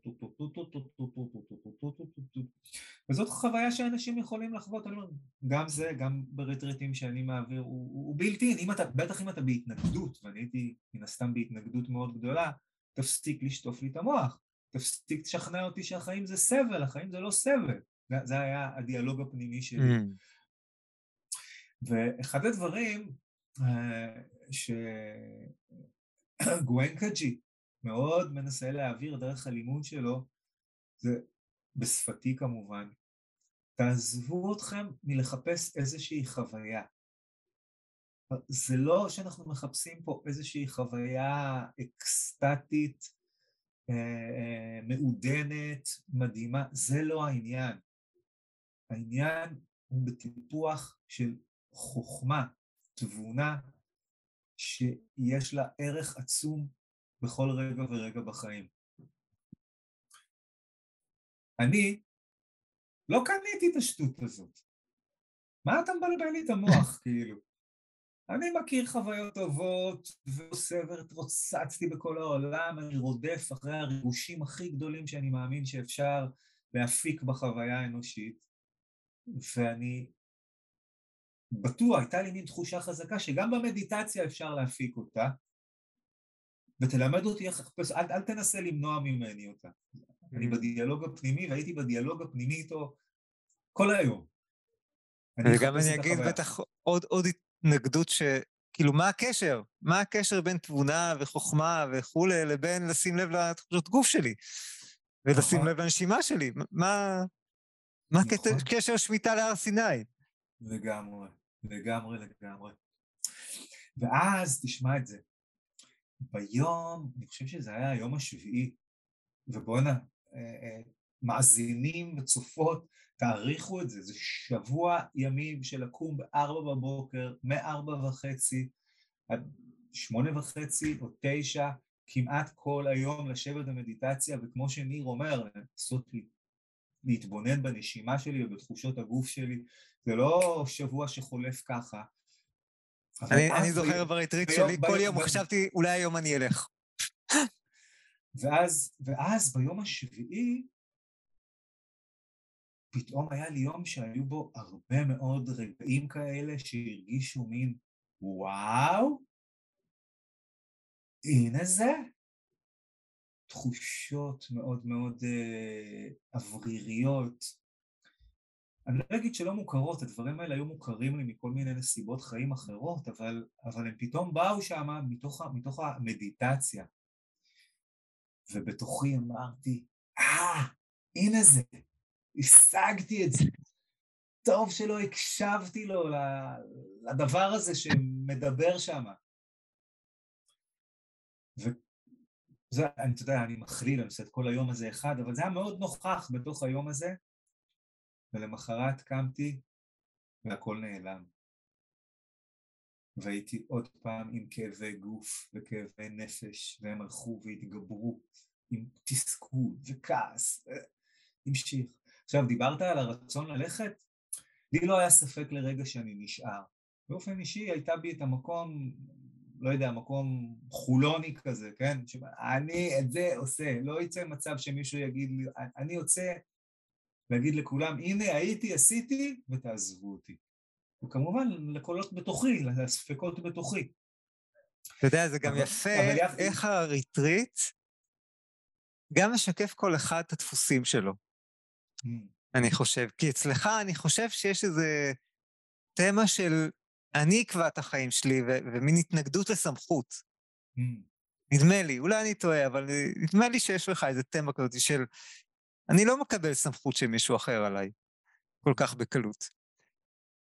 A: וזאת חוויה שאנשים יכולים לחוות, אני אומר, גם זה, גם ברטריטים שאני מעביר, הוא בלתי, אם אתה, בטח אם אתה בהתנגדות, ואני הייתי מן הסתם בהתנגדות מאוד גדולה, תפסיק לשטוף לי את המוח, תפסיק לשכנע אותי שהחיים זה סבל, החיים זה לא סבל, זה היה הדיאלוג הפנימי שלי. ואחד הדברים אה, שגואנקג'י מאוד מנסה להעביר דרך הלימוד שלו, זה בשפתי כמובן, תעזבו אתכם מלחפש איזושהי חוויה. זה לא שאנחנו מחפשים פה איזושהי חוויה אקסטטית, אה, אה, מעודנת, מדהימה, זה לא העניין. העניין הוא בטיפוח של חוכמה, תבונה, שיש לה ערך עצום בכל רגע ורגע בחיים. אני לא קניתי את השטות הזאת. מה אתה מבלבל לי את המוח, כאילו? אני מכיר חוויות טובות ועושה והתרוצצתי בכל העולם, אני רודף אחרי הריגושים הכי גדולים שאני מאמין שאפשר להפיק בחוויה האנושית, ואני בטוח, הייתה לי מין תחושה חזקה שגם במדיטציה אפשר להפיק אותה, ותלמד אותי איך לחפש, אל, אל תנסה למנוע ממני אותה. אני mm-hmm. בדיאלוג הפנימי, והייתי בדיאלוג הפנימי איתו כל היום.
B: וגם אני אגיד בטח עוד, עוד התנגדות ש... כאילו, מה הקשר? מה הקשר בין תבונה וחוכמה וכולי לבין לשים לב לתחושות גוף שלי? ולשים נכון. לב לנשימה שלי? מה... מה נכון. קשר שמיטה להר סיני?
A: לגמרי, לגמרי, לגמרי. ואז, תשמע את זה, ביום, אני חושב שזה היה היום השביעי, ובואנה, אה, אה, מאזינים וצופות, תעריכו את זה, זה שבוע ימים של לקום בארבע בבוקר, מארבע וחצי עד שמונה וחצי או תשע, כמעט כל היום לשבת במדיטציה, וכמו שניר אומר, לנסות להתבונן בנשימה שלי ובתחושות הגוף שלי, זה לא שבוע שחולף ככה.
B: אני, אני זוכר בריטריט שלי, כל יום חשבתי, אולי היום אני אלך.
A: ואז, ואז ביום השביעי, פתאום היה לי יום שהיו בו הרבה מאוד רגעים כאלה שהרגישו מין, וואו, הנה זה. תחושות מאוד מאוד אה, אווריריות. אני לא אגיד שלא מוכרות, הדברים האלה היו מוכרים לי מכל מיני נסיבות חיים אחרות, אבל, אבל הם פתאום באו שם מתוך, מתוך המדיטציה. ובתוכי אמרתי, אה, הנה זה, השגתי את זה. טוב שלא הקשבתי לו לדבר הזה שמדבר שם. וזה, אני, אתה יודע, אני מכליל, אני עושה את כל היום הזה אחד, אבל זה היה מאוד נוכח בתוך היום הזה, ולמחרת קמתי והכל נעלם. והייתי עוד פעם עם כאבי גוף וכאבי נפש, והם הלכו והתגברו עם תסכול וכעס, המשיך. עכשיו, דיברת על הרצון ללכת? לי לא היה ספק לרגע שאני נשאר. באופן אישי הייתה בי את המקום, לא יודע, מקום חולוני כזה, כן? אני את זה עושה, לא יצא מצב שמישהו יגיד לי, אני יוצא להגיד לכולם, הנה הייתי, עשיתי, ותעזבו אותי. וכמובן לקולות בתוכי, לספקות בתוכי.
B: אתה יודע, זה גם אבל, יפה אבל איך הריטריט גם משקף כל אחד את הדפוסים שלו. אני חושב. כי אצלך אני חושב שיש איזה תמה של אני אקבע את החיים שלי, ומין התנגדות לסמכות. נדמה לי, אולי אני טועה, אבל נדמה לי שיש לך איזה תמה כזאת של אני לא מקבל סמכות של מישהו אחר עליי כל כך בקלות.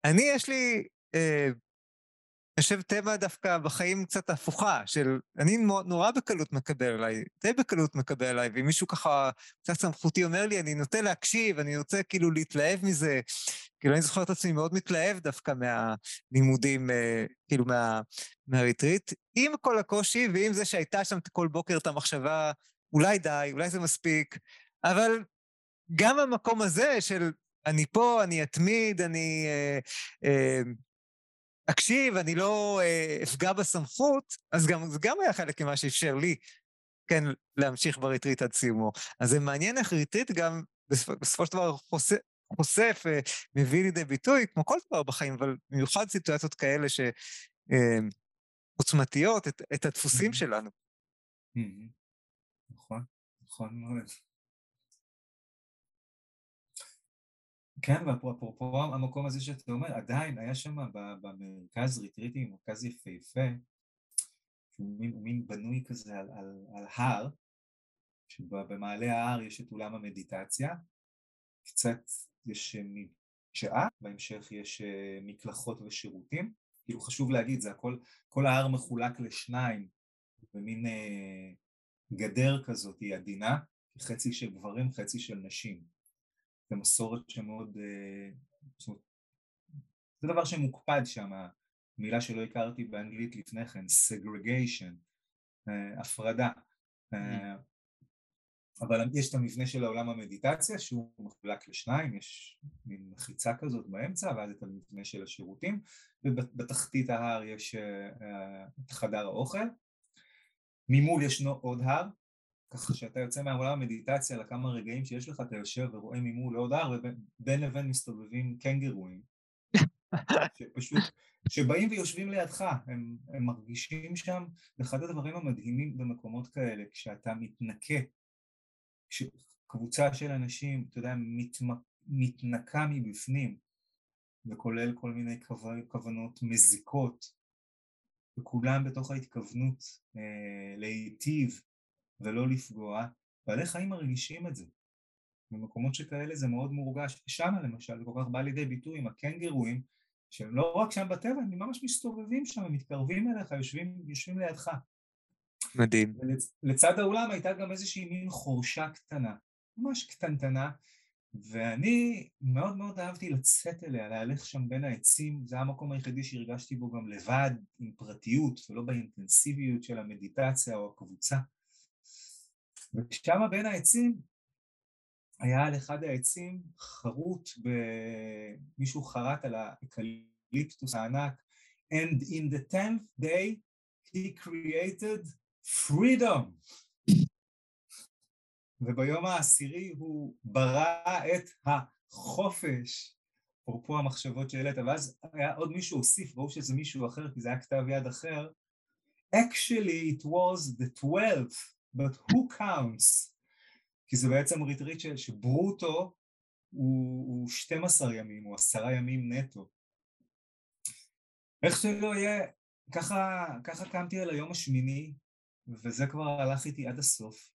B: אני, יש לי, אה, חושב תמה דווקא בחיים קצת הפוכה, של אני נורא בקלות מקבל עליי, די בקלות מקבל עליי, ואם מישהו ככה קצת סמכותי אומר לי, אני נוטה להקשיב, אני רוצה כאילו להתלהב מזה. כאילו, אני זוכר את עצמי מאוד מתלהב דווקא מהלימודים, אה, כאילו, מה, מהריטריט, עם כל הקושי ועם זה שהייתה שם כל בוקר את המחשבה, אולי די, אולי זה מספיק, אבל גם המקום הזה של אני פה, אני אתמיד, אני אה, אה, אקשיב, אני לא אה, אפגע בסמכות, אז גם, זה גם היה חלק ממה שאפשר לי, כן, להמשיך בריטריט עד סיומו. אז זה מעניין איך ריטריט גם בסופו של דבר חושף, חושף אה, מביא לידי ביטוי, כמו כל דבר בחיים, אבל במיוחד סיטואציות כאלה שעוצמתיות, אה, את, את הדפוסים שלנו.
A: נכון, נכון מאוד. כן, ואפרופו המקום הזה שאתה אומר, עדיין היה שם במרכז ריטריטים, מרכז יפהפה, שהוא מין, מין בנוי כזה על, על, על הר, שבמעלה ההר יש את אולם המדיטציה, קצת יש מדשאה, בהמשך יש מקלחות ושירותים, כאילו חשוב להגיד, זה הכל, כל ההר מחולק לשניים במין אה, גדר כזאת, עדינה, חצי של גברים, חצי של נשים. זו מסורת שמאוד, אה, זה דבר שמוקפד שם, מילה שלא הכרתי באנגלית לפני כן, segregation, אה, הפרדה. אה, אבל יש את המבנה של העולם המדיטציה שהוא מחולק לשניים, יש מין מחיצה כזאת באמצע ואז את המבנה של השירותים ובתחתית ההר יש את חדר האוכל, ממול ישנו עוד הר, ככה שאתה יוצא מהעולם המדיטציה לכמה רגעים שיש לך אתה יושב ורואה ממול עוד הר ובין לבין מסתובבים קנגרואים. [LAUGHS] שפשוט, שבאים ויושבים לידך, הם, הם מרגישים שם, ואחד הדברים המדהימים במקומות כאלה, כשאתה מתנקה, כשקבוצה של אנשים, אתה יודע, מת, מתנקה מבפנים, וכולל כל מיני כוונות מזיקות, וכולם בתוך ההתכוונות אה, להיטיב ולא לפגוע, בעלי חיים מרגישים את זה. במקומות שכאלה זה מאוד מורגש, שם למשל זה כל כך בא לידי ביטוי עם הקנגרואים שהם לא רק שם בטבע, הם ממש מסתובבים שם, הם מתקרבים אליך, יושבים, יושבים לידך.
B: מדהים.
A: ולצ, לצד האולם הייתה גם איזושהי מין חורשה קטנה, ממש קטנטנה, ואני מאוד מאוד אהבתי לצאת אליה, להלך שם בין העצים, זה המקום היחידי שהרגשתי בו גם לבד, עם פרטיות, ולא באינטנסיביות של המדיטציה או הקבוצה. ושם בין העצים היה על אחד העצים חרוט, ב... מישהו חרט על האקליפטוס הענק and in the tenth day he created freedom. וביום העשירי הוא ברא את החופש. אפרופו המחשבות שהעלית, ואז היה עוד מישהו הוסיף, ברור שזה מישהו אחר כי זה היה כתב יד אחר. Actually it was the twelfth but who counts כי זה בעצם ריטריט שברוטו הוא, הוא 12 ימים, הוא עשרה ימים נטו. איך שלא יהיה, ככה, ככה קמתי על היום השמיני, וזה כבר הלך איתי עד הסוף.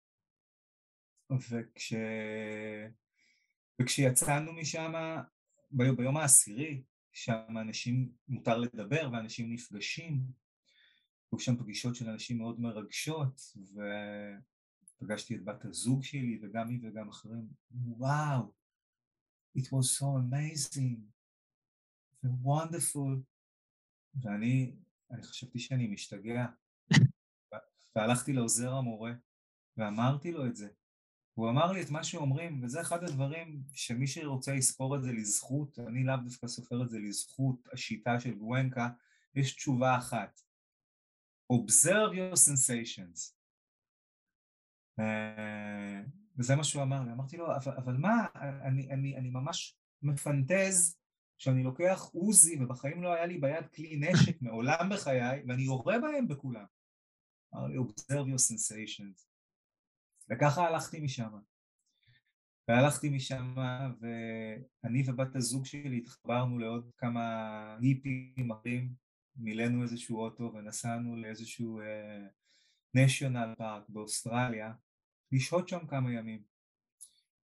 A: וכש... וכשיצאנו משם, ביום, ביום העשירי, שם אנשים, מותר לדבר ואנשים נפגשים, היו שם פגישות של אנשים מאוד מרגשות, ו... פגשתי את בת הזוג שלי וגם היא וגם אחרים, וואו, it was so amazing! Wonderful, ואני אני חשבתי שאני משתגע, [LAUGHS] והלכתי לעוזר המורה ואמרתי לו את זה, הוא אמר לי את מה שאומרים, וזה אחד הדברים שמי שרוצה לספור את זה לזכות, אני לאו דווקא סופר את זה לזכות השיטה של גואנקה, יש תשובה אחת, observe your sensations, אה, וזה מה שהוא אמר לי, אמרתי לו, אבל, אבל מה, אני, אני, אני ממש מפנטז שאני לוקח עוזי ובחיים לא היה לי ביד כלי נשק [LAUGHS] מעולם בחיי ואני יורה בהם בכולם. אמר לי, observe your sensations. וככה הלכתי משם. והלכתי משם ואני ובת הזוג שלי התחברנו לעוד כמה היפים אחרים, מילאנו איזשהו אוטו ונסענו לאיזשהו נשיונל uh, פארק באוסטרליה לשהות שם כמה ימים.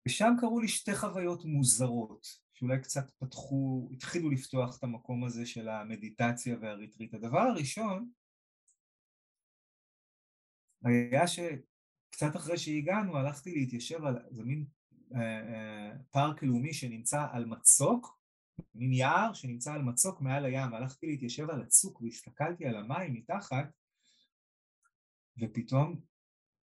A: ושם קרו לי שתי חוויות מוזרות, שאולי קצת פתחו, התחילו לפתוח את המקום הזה של המדיטציה והריטריט. הדבר הראשון היה שקצת אחרי שהגענו הלכתי להתיישב על איזה מין אה, אה, פארק לאומי שנמצא על מצוק, מין יער שנמצא על מצוק מעל הים, והלכתי להתיישב על הצוק והסתכלתי על המים מתחת, ופתאום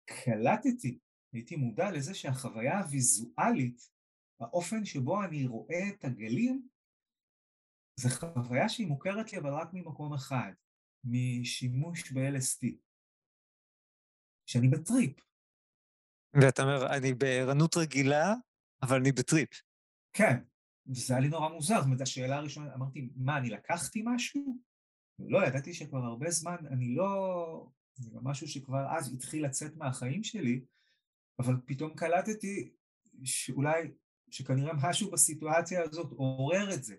A: קלטתי, הייתי מודע לזה שהחוויה הוויזואלית, האופן שבו אני רואה את הגלים, זו חוויה שהיא מוכרת לי אבל רק ממקום אחד, משימוש ב-LST, שאני בטריפ.
B: ואתה אומר, אני בערנות רגילה, אבל אני בטריפ.
A: כן, וזה היה לי נורא מוזר, זאת אומרת, השאלה הראשונה, אמרתי, מה, אני לקחתי משהו? לא, ידעתי שכבר הרבה זמן, אני לא, זה גם משהו שכבר אז התחיל לצאת מהחיים שלי, אבל פתאום קלטתי שאולי, שכנראה משהו בסיטואציה הזאת עורר את זה.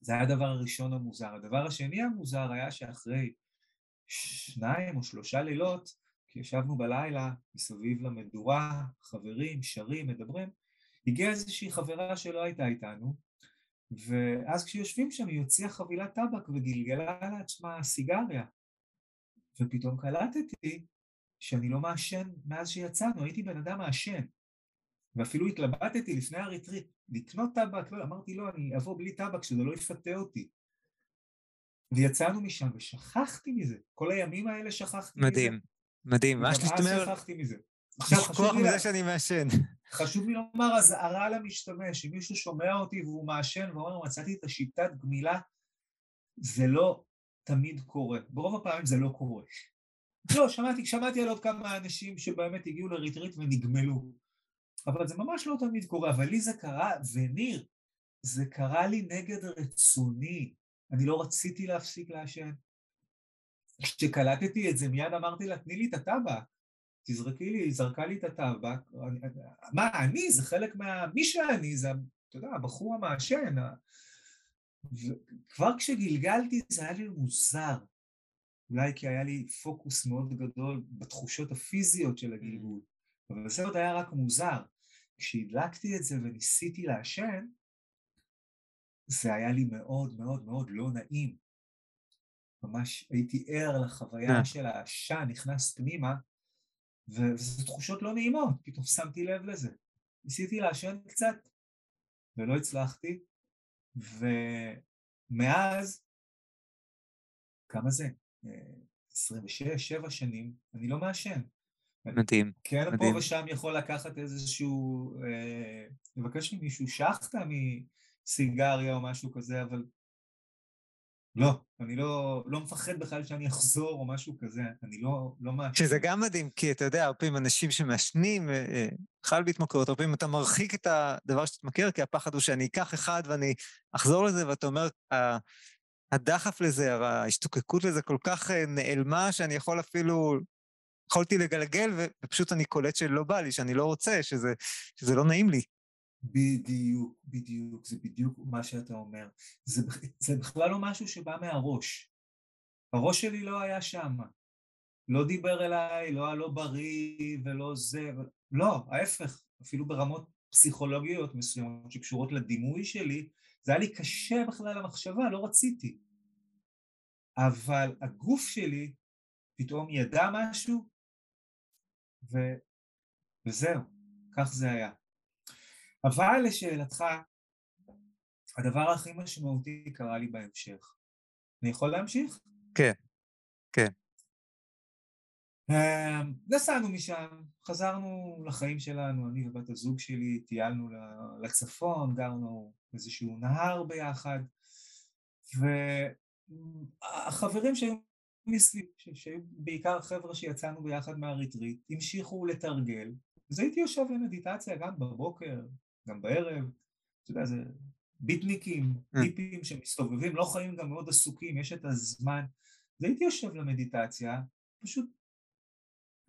A: זה היה הדבר הראשון המוזר. הדבר השני המוזר היה שאחרי שניים או שלושה לילות, כי ישבנו בלילה מסביב למדורה, חברים, שרים, מדברים, הגיעה איזושהי חברה שלא הייתה איתנו, ואז כשיושבים שם היא הוציאה חבילת טבק וגלגלה לעצמה סיגריה. ופתאום קלטתי שאני לא מעשן מאז שיצאנו, הייתי בן אדם מעשן. ואפילו התלבטתי לפני הריטריט, לקנות טבק, לא, אמרתי לא, אני אבוא בלי טבק, שזה לא יפתה אותי. ויצאנו משם ושכחתי מזה, כל הימים האלה שכחתי
B: מדהים,
A: מזה.
B: מדהים,
A: מדהים,
B: ממש
A: שכחתי מזה.
B: לשכוח מזה
A: לה...
B: שאני מעשן.
A: חשוב לי לומר אזהרה למשתמש, אם מישהו שומע אותי והוא מעשן ואומר מצאתי את השיטת גמילה, זה לא תמיד קורה, ברוב הפעמים זה לא קורה. לא, שמעתי, שמעתי על עוד כמה אנשים שבאמת הגיעו לריטריט ונגמלו, אבל זה ממש לא תמיד קורה, אבל לי זה קרה, וניר, זה קרה לי נגד רצוני, אני לא רציתי להפסיק לעשן. כשקלטתי את זה מיד אמרתי לה, תני לי את הטבק, תזרקי לי, היא זרקה לי את הטבק, מה, אני, זה חלק מה... מי שאני, זה, אתה יודע, הבחור המעשן. וכבר כשגלגלתי זה היה לי מוזר, אולי כי היה לי פוקוס מאוד גדול בתחושות הפיזיות של הגלגול, אבל זה עוד היה רק מוזר. כשהדלקתי את זה וניסיתי לעשן, זה היה לי מאוד מאוד מאוד לא נעים. ממש הייתי ער לחוויה של העשן, נכנס פנימה, וזה תחושות לא נעימות, פתאום שמתי לב לזה. ניסיתי לעשן קצת, ולא הצלחתי, ומאז, כמה זה? 26, 7 שנים, אני לא מעשן.
B: מדהים,
A: כן,
B: מדהים.
A: פה ושם יכול לקחת איזשהו, אה, לבקש ממישהו שחטה מסיגריה או משהו כזה, אבל לא, אני לא, לא מפחד בכלל שאני אחזור או משהו כזה, אני לא, לא מעשן.
B: שזה גם מדהים, כי אתה יודע, הרבה פעמים אנשים שמעשנים, בכלל בהתמכרות, הרבה פעמים אתה מרחיק את הדבר שתתמכר, כי הפחד הוא שאני אקח אחד ואני אחזור לזה, ואתה אומר, הדחף לזה, ההשתוקקות לזה כל כך נעלמה, שאני יכול אפילו, יכולתי לגלגל, ופשוט אני קולט שלא בא לי, שאני לא רוצה, שזה, שזה לא נעים לי.
A: בדיוק, בדיוק, זה בדיוק מה שאתה אומר. זה, זה בכלל לא משהו שבא מהראש. הראש שלי לא היה שם. לא דיבר אליי, לא היה לא בריא ולא זה. לא, ההפך, אפילו ברמות פסיכולוגיות מסוימות שקשורות לדימוי שלי, זה היה לי קשה בכלל למחשבה, לא רציתי. אבל הגוף שלי פתאום ידע משהו, ו... וזהו, כך זה היה. אבל לשאלתך, הדבר הכי משמעותי קרה לי בהמשך. אני יכול להמשיך?
B: כן, כן.
A: נסענו משם, חזרנו לחיים שלנו, אני ובת הזוג שלי, טיילנו לצפון, גרנו איזשהו נהר ביחד, והחברים שהיו מסביב, שהיו בעיקר חבר'ה שיצאנו ביחד מהריטריט, המשיכו לתרגל, אז הייתי יושב למדיטציה גם בבוקר, גם בערב, אתה יודע, זה ביטניקים, טיפים שמסתובבים, לא חיים גם מאוד עסוקים, יש את הזמן. אז הייתי יושב למדיטציה, פשוט,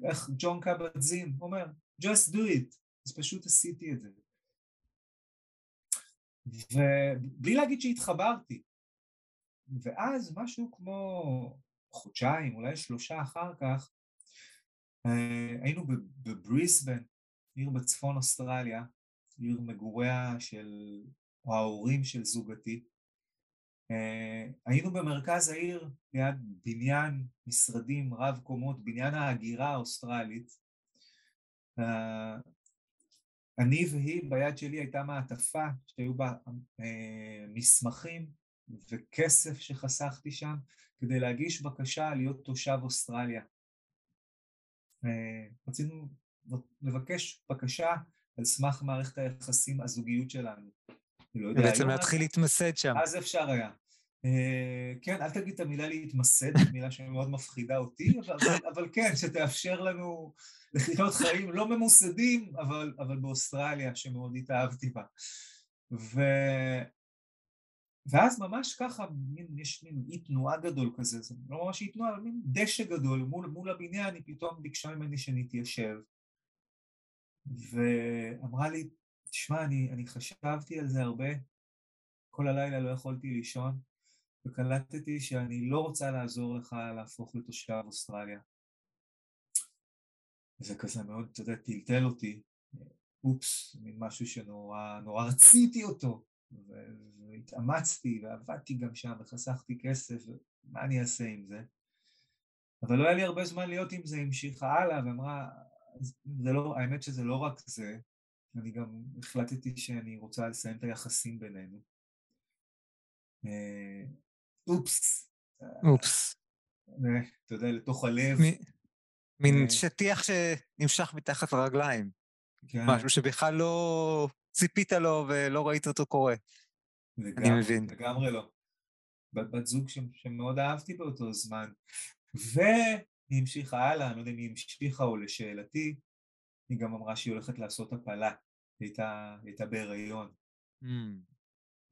A: איך ג'ון קבט-זין אומר, just do it, אז פשוט עשיתי את זה. ובלי להגיד שהתחברתי. ואז משהו כמו חודשיים, אולי שלושה אחר כך, היינו בבריסבן, עיר בצפון אוסטרליה, עיר מגוריה של, או ההורים של זוגתי. Uh, היינו במרכז העיר, ליד בניין משרדים רב קומות, בניין ההגירה האוסטרלית. Uh, אני והיא, ביד שלי הייתה מעטפה שהיו בה uh, מסמכים וכסף שחסכתי שם כדי להגיש בקשה להיות תושב אוסטרליה. רצינו לבקש בקשה על סמך מערכת היחסים, הזוגיות שלנו.
B: לא יודע, בעצם להתחיל להתמסד שם.
A: אז אפשר היה. Uh, כן, אל תגיד את המילה להתמסד, זו מילה שמאוד מפחידה אותי, אבל, אבל, אבל כן, שתאפשר לנו לחיות חיים לא ממוסדים, אבל, אבל באוסטרליה, שמאוד התאהבתי בה. ו... ואז ממש ככה, מין, יש מין אי תנועה גדול כזה, זה לא ממש אי תנועה, אבל מין דשא גדול מול, מול הבניין, היא פתאום ביקשה ממני שנתיישב. ואמרה לי, תשמע, אני, אני חשבתי על זה הרבה, כל הלילה לא יכולתי לישון, וקלטתי שאני לא רוצה לעזור לך להפוך לתושב אוסטרליה. זה כזה מאוד, אתה יודע, טלטל אותי. אופס, מין משהו שנורא רציתי אותו, והתאמצתי ועבדתי גם שם וחסכתי כסף, מה אני אעשה עם זה? אבל לא היה לי הרבה זמן להיות עם זה, המשיכה הלאה ואמרה, זה לא, האמת שזה לא רק זה, אני גם החלטתי שאני רוצה לסיים את היחסים בינינו. אה, אופס.
B: אופס.
A: אה, אתה יודע, לתוך הלב.
B: מין אה. שטיח שנמשך מתחת לרגליים. כן. משהו שבכלל לא ציפית לו ולא ראית אותו קורה.
A: לגמרי, אני מבין. לגמרי לא. בת זוג שמאוד אהבתי באותו זמן. והיא המשיכה הלאה, אני לא יודע אם היא המשיכה או לשאלתי, היא גם אמרה שהיא הולכת לעשות הפלה, היא הייתה, היא הייתה בהיריון. Mm.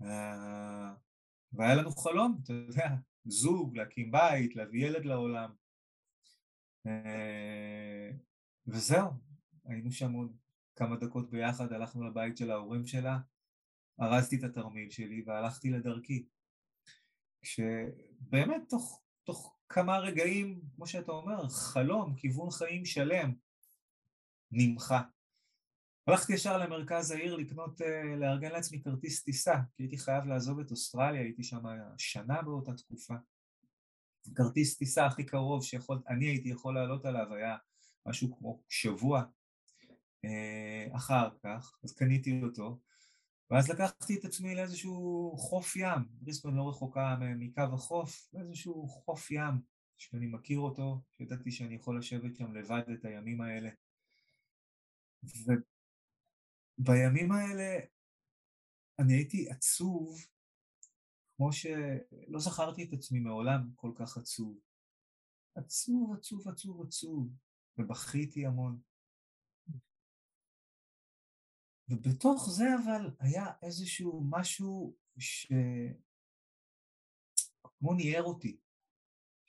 A: Uh, והיה לנו חלום, אתה יודע, זוג, להקים בית, להביא ילד לעולם. Uh, וזהו, היינו שם עוד כמה דקות ביחד, הלכנו לבית של ההורים שלה, ארזתי את התרמיל שלי והלכתי לדרכי. כשבאמת תוך, תוך כמה רגעים, כמו שאתה אומר, חלום, כיוון חיים שלם, נמחה. הלכתי ישר למרכז העיר לקנות, אה, לארגן לעצמי כרטיס טיסה, כי הייתי חייב לעזוב את אוסטרליה, הייתי שם שנה באותה תקופה. כרטיס טיסה הכי קרוב שאני הייתי יכול לעלות עליו היה משהו כמו שבוע אה, אחר כך, אז קניתי אותו, ואז לקחתי את עצמי לאיזשהו חוף ים, בריסבן לא רחוקה מקו החוף, לאיזשהו חוף ים שאני מכיר אותו, שידעתי שאני יכול לשבת שם לבד את הימים האלה. ובימים האלה אני הייתי עצוב, כמו שלא זכרתי את עצמי מעולם כל כך עצוב. עצוב, עצוב, עצוב, עצוב, ובכיתי המון. ובתוך זה אבל היה איזשהו משהו שכמו ניער אותי,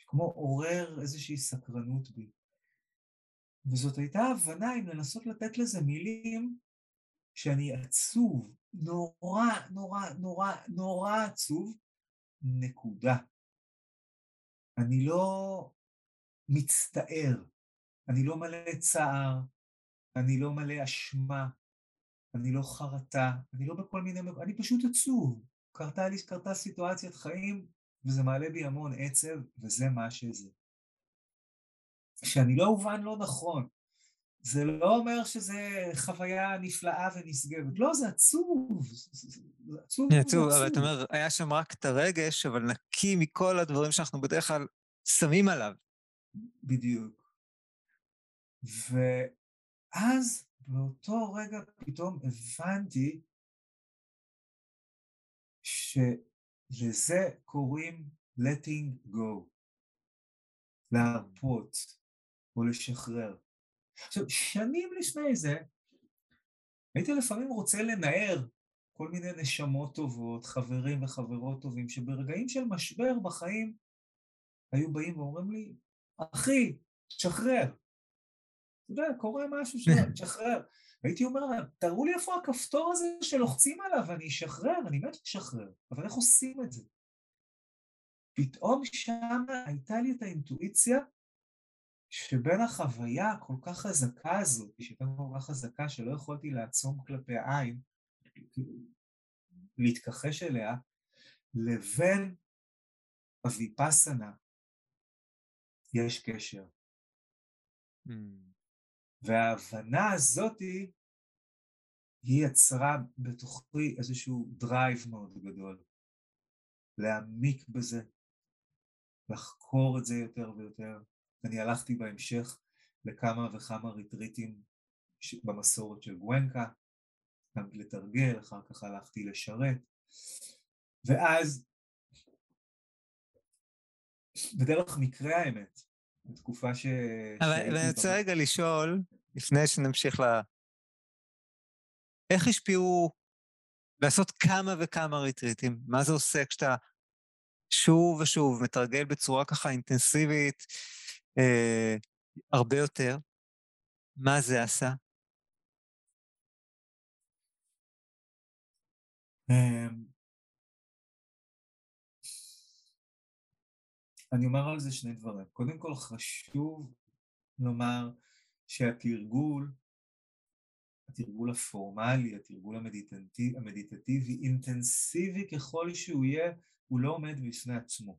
A: כמו עורר איזושהי סקרנות בי. וזאת הייתה הבנה אם lנסות לתת לזה מילים שאני עצוב, נורא נורא נורא נורא עצוב, נקודה. אני לא מצטער, אני לא מלא צער, אני לא מלא אשמה, אני לא חרטה, אני לא בכל מיני... אני פשוט עצוב. קרתה לי, קרתה סיטואציית חיים, וזה מעלה בי המון עצב, וזה מה שזה. שאני לא אובן לא נכון. זה לא אומר שזה חוויה נפלאה ונשגבת. לא, זה עצוב. זה עצוב.
B: זה עצוב, אבל אתה אומר, היה שם רק את הרגש, אבל נקי מכל הדברים שאנחנו בדרך כלל שמים עליו.
A: בדיוק. ואז באותו רגע פתאום הבנתי שלזה קוראים letting go, להרפות או לשחרר. עכשיו, שנים לפני זה, הייתי לפעמים רוצה לנער כל מיני נשמות טובות, חברים וחברות טובים, שברגעים של משבר בחיים היו באים ואומרים לי, אחי, תשחרר, אתה יודע, קורה משהו שתשחרר. [LAUGHS] והייתי אומר להם, תראו לי איפה הכפתור הזה שלוחצים עליו ואני אשחרר, אני מת לשחרר, אבל איך עושים את זה? פתאום שם הייתה לי את האינטואיציה שבין החוויה הכל כך חזקה הזאת, שהייתה כל כך חזקה שלא יכולתי לעצום כלפיה עין, להתכחש אליה, לבין הוויפסנה יש קשר. Mm. וההבנה הזאתי היא יצרה בתוכי איזשהו drive מאוד גדול, להעמיק בזה, לחקור את זה יותר ויותר. אני הלכתי בהמשך לכמה וכמה ריטריטים במסורת של גואנקה, גם לתרגל, אחר כך הלכתי לשרת, ואז בדרך מקרה האמת, בתקופה ש...
B: אבל אני רוצה רגע לשאול, לפני שנמשיך ל... איך השפיעו לעשות כמה וכמה ריטריטים? מה זה עושה כשאתה שוב ושוב מתרגל בצורה ככה אינטנסיבית אה, הרבה יותר? מה זה עשה?
A: אני אומר על זה שני דברים. קודם כל חשוב לומר שהתרגול התרגול הפורמלי, התרגול המדיטטיבי, המדיטטיבי, אינטנסיבי ככל שהוא יהיה, הוא לא עומד בפני עצמו.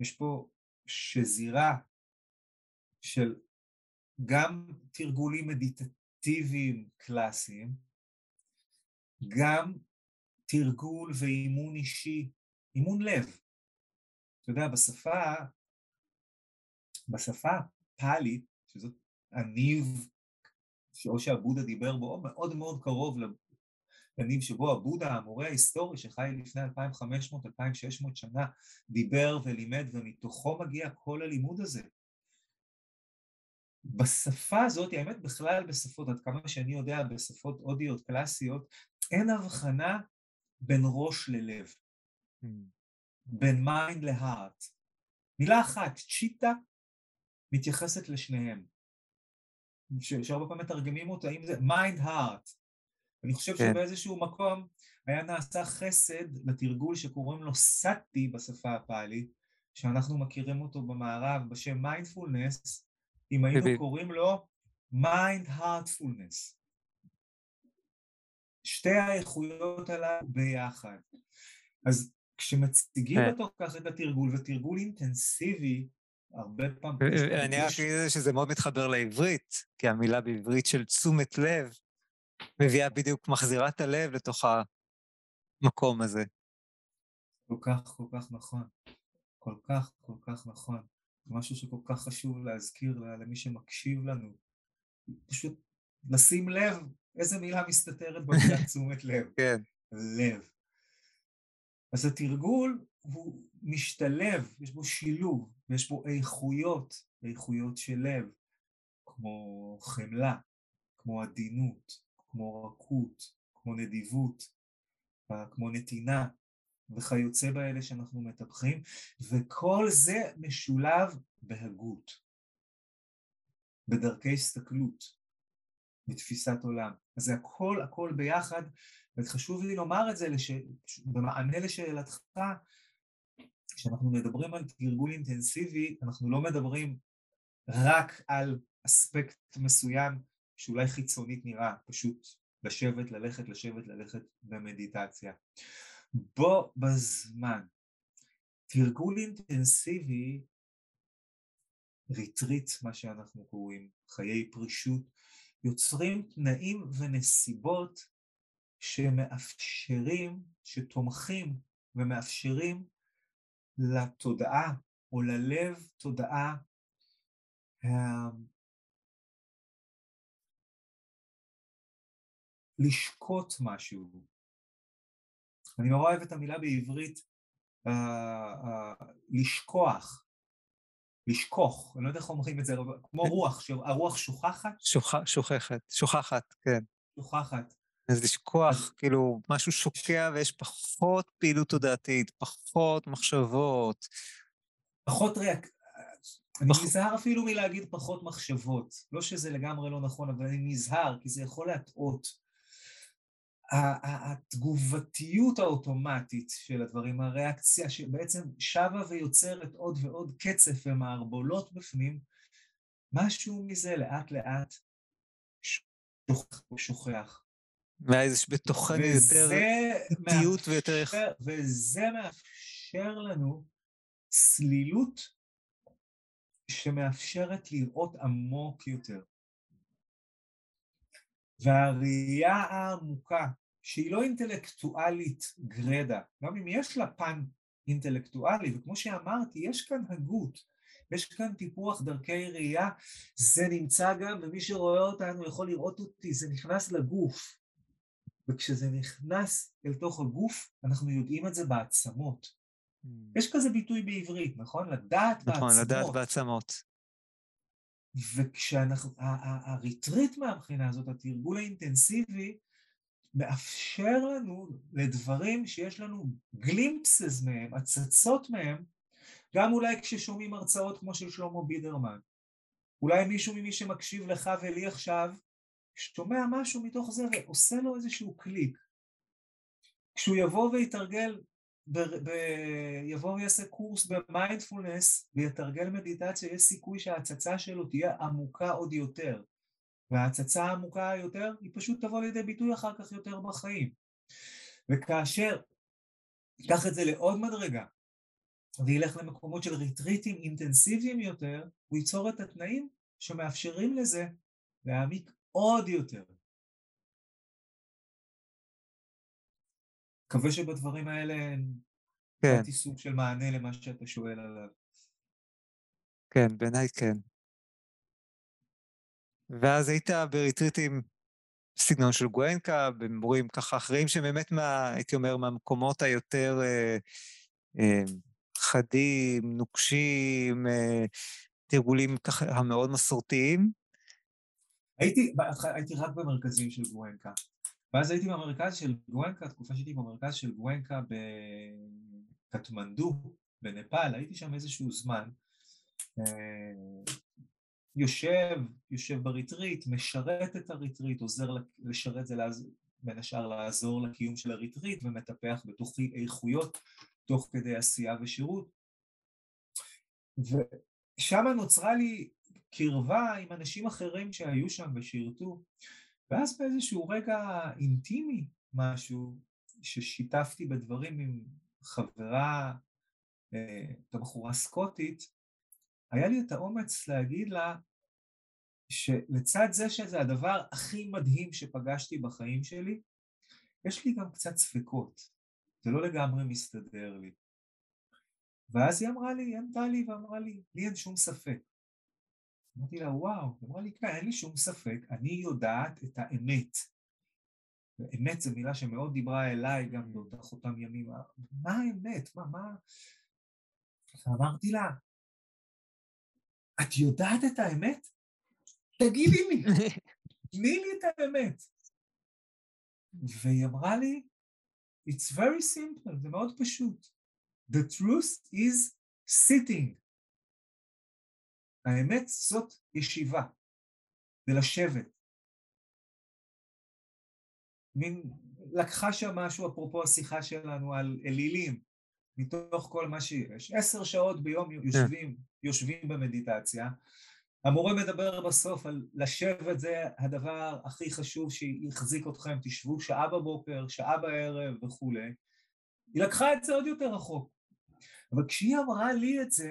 A: יש פה שזירה של גם תרגולים מדיטטיביים קלאסיים, גם תרגול ואימון אישי, אימון לב. אתה יודע, בשפה, בשפה פאלית, שזאת הניב, או שהבודה דיבר בו, מאוד מאוד קרוב לניב שבו הבודה, המורה ההיסטורי שחי לפני 2500-2600 שנה, דיבר ולימד, ומתוכו מגיע כל הלימוד הזה. בשפה הזאת, האמת בכלל בשפות, עד כמה שאני יודע, בשפות הודיות קלאסיות, אין הבחנה בין ראש ללב, mm. בין mind ל heart. מילה אחת, צ'יטה, מתייחסת לשניהם. שהרבה פעמים מתרגמים אותה, אם זה mind heart. אני חושב כן. שבאיזשהו מקום היה נעשה חסד לתרגול שקוראים לו סאטי בשפה הפאלית, שאנחנו מכירים אותו במערב בשם מיינדפולנס, אם היינו בדיוק. קוראים לו mind heartfulness. שתי האיכויות הללו ביחד. אז כשמציגים כן. בתוך כך את התרגול, ותרגול אינטנסיבי, הרבה פעמים...
B: אני רק אגיד שזה מאוד מתחבר לעברית, כי המילה בעברית של תשומת לב מביאה בדיוק, מחזירה את הלב לתוך המקום הזה.
A: כל כך, כל כך נכון. כל כך, כל כך נכון. משהו שכל כך חשוב להזכיר למי שמקשיב לנו. פשוט לשים לב איזה מילה מסתתרת במילה [LAUGHS] תשומת לב.
B: כן.
A: לב. אז התרגול הוא משתלב, יש בו שילוב, ויש בו איכויות, איכויות של לב, כמו חמלה, כמו עדינות, כמו רכות, כמו נדיבות, כמו נתינה, וכיוצא באלה שאנחנו מטפחים, וכל זה משולב בהגות, בדרכי הסתכלות, בתפיסת עולם. אז זה הכל הכל ביחד, וחשוב לי לומר את זה לש... במענה לשאלתך, כשאנחנו מדברים על תרגול אינטנסיבי, אנחנו לא מדברים רק על אספקט מסוים שאולי חיצונית נראה, פשוט לשבת, ללכת, לשבת, ללכת במדיטציה. בו בזמן. תרגול אינטנסיבי, ריטריט, מה שאנחנו קוראים, חיי פרישות, יוצרים תנאים ונסיבות שמאפשרים, שתומכים ומאפשרים לתודעה או ללב תודעה אמ, לשקוט משהו, אני נורא אוהב את המילה בעברית uh, uh, לשכוח, לשכוח, אני לא יודע איך אומרים את זה, כמו כן. רוח, שהרוח שוכחת.
B: שוכ... שוכחת, שוכחת, כן.
A: שוכחת.
B: אז לשכוח, כאילו, משהו שוקע ויש פחות פעילות תודעתית, פחות מחשבות.
A: פחות ריאק... אני פח... נזהר אפילו מלהגיד פחות מחשבות. לא שזה לגמרי לא נכון, אבל אני נזהר, כי זה יכול להטעות. התגובתיות האוטומטית של הדברים, הריאקציה שבעצם שבה ויוצרת עוד ועוד קצף ומערבולות בפנים, משהו מזה לאט לאט שוכח
B: ואז בתוכנו יותר איטיות ויותר... איך...
A: וזה מאפשר לנו צלילות שמאפשרת לראות עמוק יותר. והראייה העמוקה, שהיא לא אינטלקטואלית גרדה, גם אם יש לה פן אינטלקטואלי, וכמו שאמרתי, יש כאן הגות, יש כאן טיפוח דרכי ראייה, זה נמצא גם, ומי שרואה אותנו יכול לראות אותי, זה נכנס לגוף. וכשזה נכנס אל תוך הגוף, אנחנו יודעים את זה בעצמות. Mm. יש כזה ביטוי בעברית, נכון? לדעת נכון, בעצמות.
B: נכון, לדעת בעצמות.
A: וכשאנחנו, הריטריט מהבחינה הזאת, התרגול האינטנסיבי, מאפשר לנו לדברים שיש לנו glimpses מהם, הצצות מהם, גם אולי כששומעים הרצאות כמו של שלמה בידרמן. אולי מישהו ממי שמקשיב לך ולי עכשיו, שומע משהו מתוך זה ועושה לו איזשהו קליק. כשהוא יבוא ויתרגל ב- ב- יבוא ויעשה קורס במיינדפולנס ויתרגל מדיטציה, יש סיכוי שההצצה שלו תהיה עמוקה עוד יותר. וההצצה העמוקה יותר, היא פשוט תבוא לידי ביטוי אחר כך יותר בחיים. וכאשר ייקח את זה לעוד מדרגה, וילך למקומות של ריטריטים אינטנסיביים יותר, הוא ייצור את התנאים שמאפשרים לזה להעמיק עוד יותר. מקווה שבדברים האלה
B: כן.
A: נתתי סוג של מענה למה שאתה שואל עליו.
B: כן, בעיניי כן. ואז היית בריטריטים בסגנון של גואנקה, במורים ככה אחרים שבאמת, מה, הייתי אומר, מהמקומות היותר אה, אה, חדים, נוקשים, אה, תרגולים ככה המאוד מסורתיים.
A: הייתי, הייתי רק במרכזים של גואנקה. ואז הייתי במרכז של גואנקה, תקופה שהייתי במרכז של גואנקה בקטמנדו, בנפאל, הייתי שם איזשהו זמן. אה, יושב, יושב בריטריט, משרת את הריטריט, עוזר לשרת זה בין השאר לעזור לקיום של הריטריט ומטפח בתוכי איכויות תוך כדי עשייה ושירות. ושם נוצרה לי קרבה עם אנשים אחרים שהיו שם ושירתו, ואז באיזשהו רגע אינטימי משהו, ששיתפתי בדברים עם חברה, אה, את הבחורה סקוטית, היה לי את האומץ להגיד לה שלצד זה שזה הדבר הכי מדהים שפגשתי בחיים שלי, יש לי גם קצת ספקות, זה לא לגמרי מסתדר לי. ואז היא אמרה לי, היא ענתה לי ואמרה לי, לי אין שום ספק. אמרתי לה, וואו, היא אמרה לי, כן, אין לי שום ספק, אני יודעת את האמת. אמת זו מילה שמאוד דיברה אליי גם באותך אותם ימים. מה האמת? מה, מה? אמרתי לה, את יודעת את האמת? תגידי לי, תני לי את האמת. והיא אמרה לי, It's very simple, זה מאוד פשוט. The truth is sitting. האמת זאת ישיבה, זה לשבת. מין לקחה שם משהו, אפרופו השיחה שלנו על אלילים, מתוך כל מה שיש. עשר שעות ביום כן. יושבים, יושבים במדיטציה. המורה מדבר בסוף על לשבת זה הדבר הכי חשוב שיחזיק אתכם, תשבו שעה בבוקר, שעה בערב וכולי. היא לקחה את זה עוד יותר רחוק. אבל כשהיא אמרה לי את זה,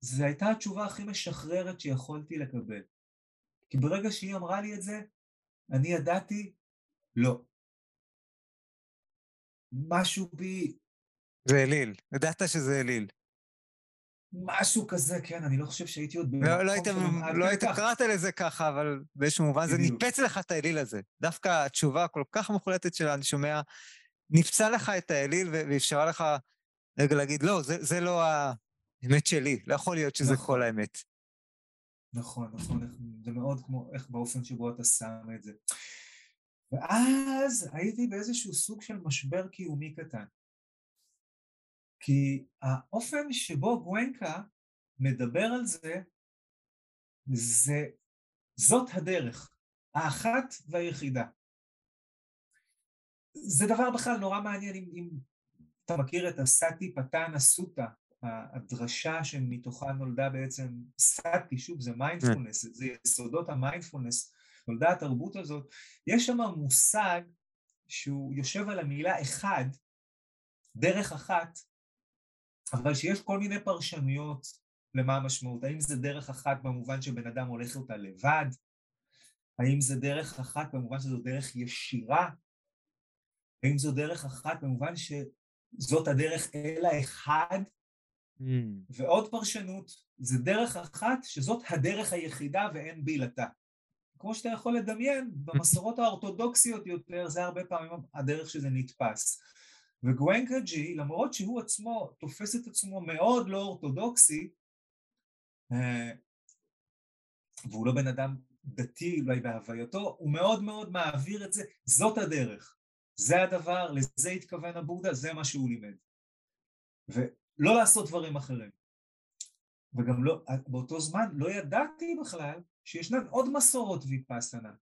A: זו הייתה התשובה הכי משחררת שיכולתי לקבל. כי ברגע שהיא אמרה לי את זה, אני ידעתי, לא. משהו בי...
B: זה אליל, ידעת שזה אליל.
A: משהו כזה, כן, אני לא חושב שהייתי עוד
B: לא, לא היית, לא היית קראת לזה ככה, אבל באיזשהו מובן זה ניפץ לך את האליל הזה. דווקא התשובה הכל כך מוחלטת שלה, אני שומע, נפצה לך את האליל ואפשרה לך רגע להגיד, לא, זה, זה לא האמת שלי, לא יכול להיות שזה נכון. כל האמת.
A: נכון, נכון, זה מאוד כמו איך באופן שבו אתה שם את זה. ואז הייתי באיזשהו סוג של משבר קיומי קטן. כי האופן שבו גואנקה מדבר על זה, זה, זאת הדרך, האחת והיחידה. זה דבר בכלל נורא מעניין אם, אם אתה מכיר את הסאטיפטהאנה סוטה, הדרשה שמתוכה נולדה בעצם סאטי, שוב זה מיינדפולנס, זה יסודות המיינדפולנס, נולדה התרבות הזאת, יש שם מושג שהוא יושב על המילה אחד, דרך אחת, אבל שיש כל מיני פרשנויות למה המשמעות, האם זה דרך אחת במובן שבן אדם הולך אותה לבד, האם זה דרך אחת במובן שזו דרך ישירה, האם זו דרך אחת במובן שזאת הדרך אל האחד. ועוד פרשנות, זה דרך אחת שזאת הדרך היחידה ואין בילתה. כמו שאתה יכול לדמיין, במסורות האורתודוקסיות יותר, זה הרבה פעמים הדרך שזה נתפס. וגואנקה ג'י, למרות שהוא עצמו תופס את עצמו מאוד לא אורתודוקסי, אה, והוא לא בן אדם דתי אולי בהווייתו, הוא מאוד מאוד מעביר את זה, זאת הדרך, זה הדבר, לזה התכוון הבודה, זה מה שהוא לימד. ולא לעשות דברים אחרים. וגם לא, באותו זמן לא ידעתי בכלל שישנן עוד מסורות ויפאסנה,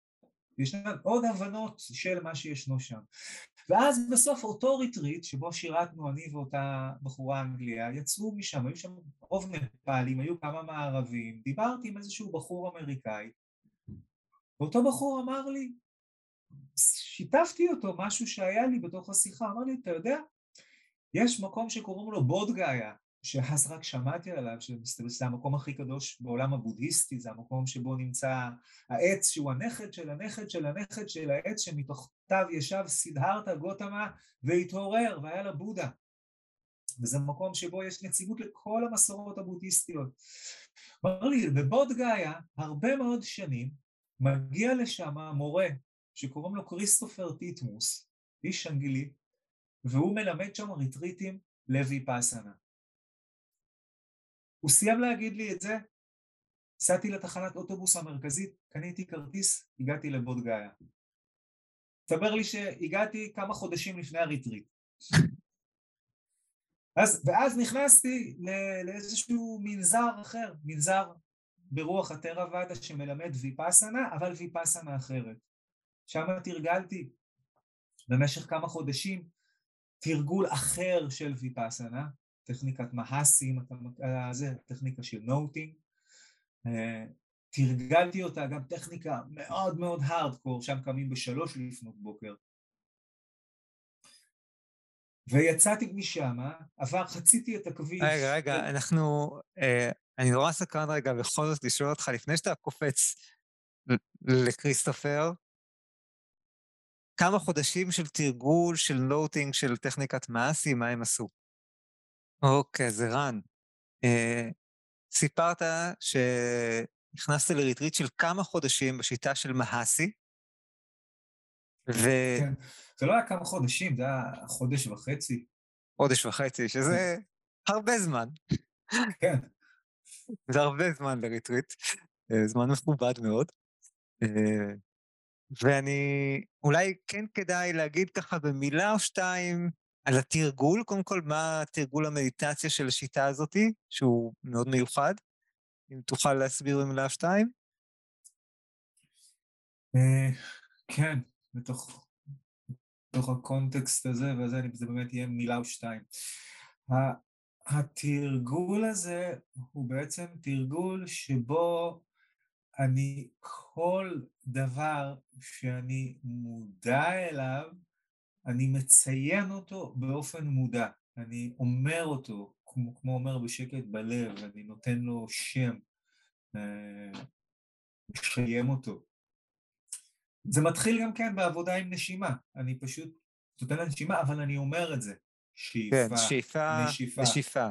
A: ישנן עוד הבנות של מה שישנו שם. ואז בסוף אותו ריטריט שבו שירתנו אני ואותה בחורה אנגליה, יצאו משם, היו שם רוב נפאלים, היו כמה מערבים, דיברתי עם איזשהו בחור אמריקאי, ואותו בחור אמר לי, שיתפתי אותו משהו שהיה לי בתוך השיחה, אמר לי, אתה יודע, יש מקום שקוראים לו בודגאיה, שאז רק שמעתי עליו, שזה המקום הכי קדוש בעולם הבודהיסטי, זה המקום שבו נמצא העץ שהוא הנכד של הנכד של הנכד של העץ שמתחתיו ישב סידהרתא גותמה והתעורר והיה לה בודה. וזה מקום שבו יש נציגות לכל המסורות הבודהיסטיות. אמר לי, בבוד גאיה, הרבה מאוד שנים, מגיע לשם מורה שקוראים לו כריסטופר טיטמוס, איש אנגלי, והוא מלמד שם ריטריטים לויפאסנה. הוא סיים להגיד לי את זה, נסעתי לתחנת אוטובוס המרכזית, קניתי כרטיס, הגעתי לבוד גאיה. מסתבר לי שהגעתי כמה חודשים לפני הריטריט. אז, ואז נכנסתי לאיזשהו מנזר אחר, מנזר ברוח הטרה שמלמד ויפאסנה, אבל ויפאסנה אחרת. שם תרגלתי במשך כמה חודשים תרגול אחר של ויפאסנה, טכניקת מהסים, אה, טכניקה של נוטינג. אה, תרגלתי אותה גם טכניקה מאוד מאוד הארדקור, שם קמים בשלוש לפנות בוקר. ויצאתי משם, עבר, חציתי את הכביש.
B: רגע, רגע, אנחנו... אה, אני נורא סקרן רגע בכל זאת לשאול אותך, לפני שאתה קופץ לכריסטופר, כמה חודשים של תרגול, של נוטינג, של טכניקת מאסי, מה הם עשו? אוקיי, זה רן. אה, סיפרת שנכנסת לריטריט של כמה חודשים בשיטה של מהסי,
A: ו... כן, זה לא היה כמה חודשים, זה היה חודש וחצי.
B: חודש וחצי, שזה הרבה זמן.
A: כן.
B: זה הרבה זמן לריטריט, אה, זמן מכובד מאוד. ואני, אולי כן כדאי להגיד ככה במילה או שתיים על התרגול, קודם כל, מה תרגול המדיטציה של השיטה הזאתי, שהוא מאוד מיוחד, אם תוכל להסביר במילה או שתיים.
A: אה, כן, בתוך, בתוך הקונטקסט הזה, וזה זה באמת יהיה מילה או שתיים. התרגול הזה הוא בעצם תרגול שבו אני כל דבר שאני מודע אליו, אני מציין אותו באופן מודע. אני אומר אותו, כמו, כמו אומר בשקט בלב, אני נותן לו שם, אה, משיים אותו. זה מתחיל גם כן בעבודה עם נשימה, אני פשוט נותן לנשימה, אבל אני אומר את זה. שאיפה,
B: כן, שאיפה, נשיפה. נשיפה.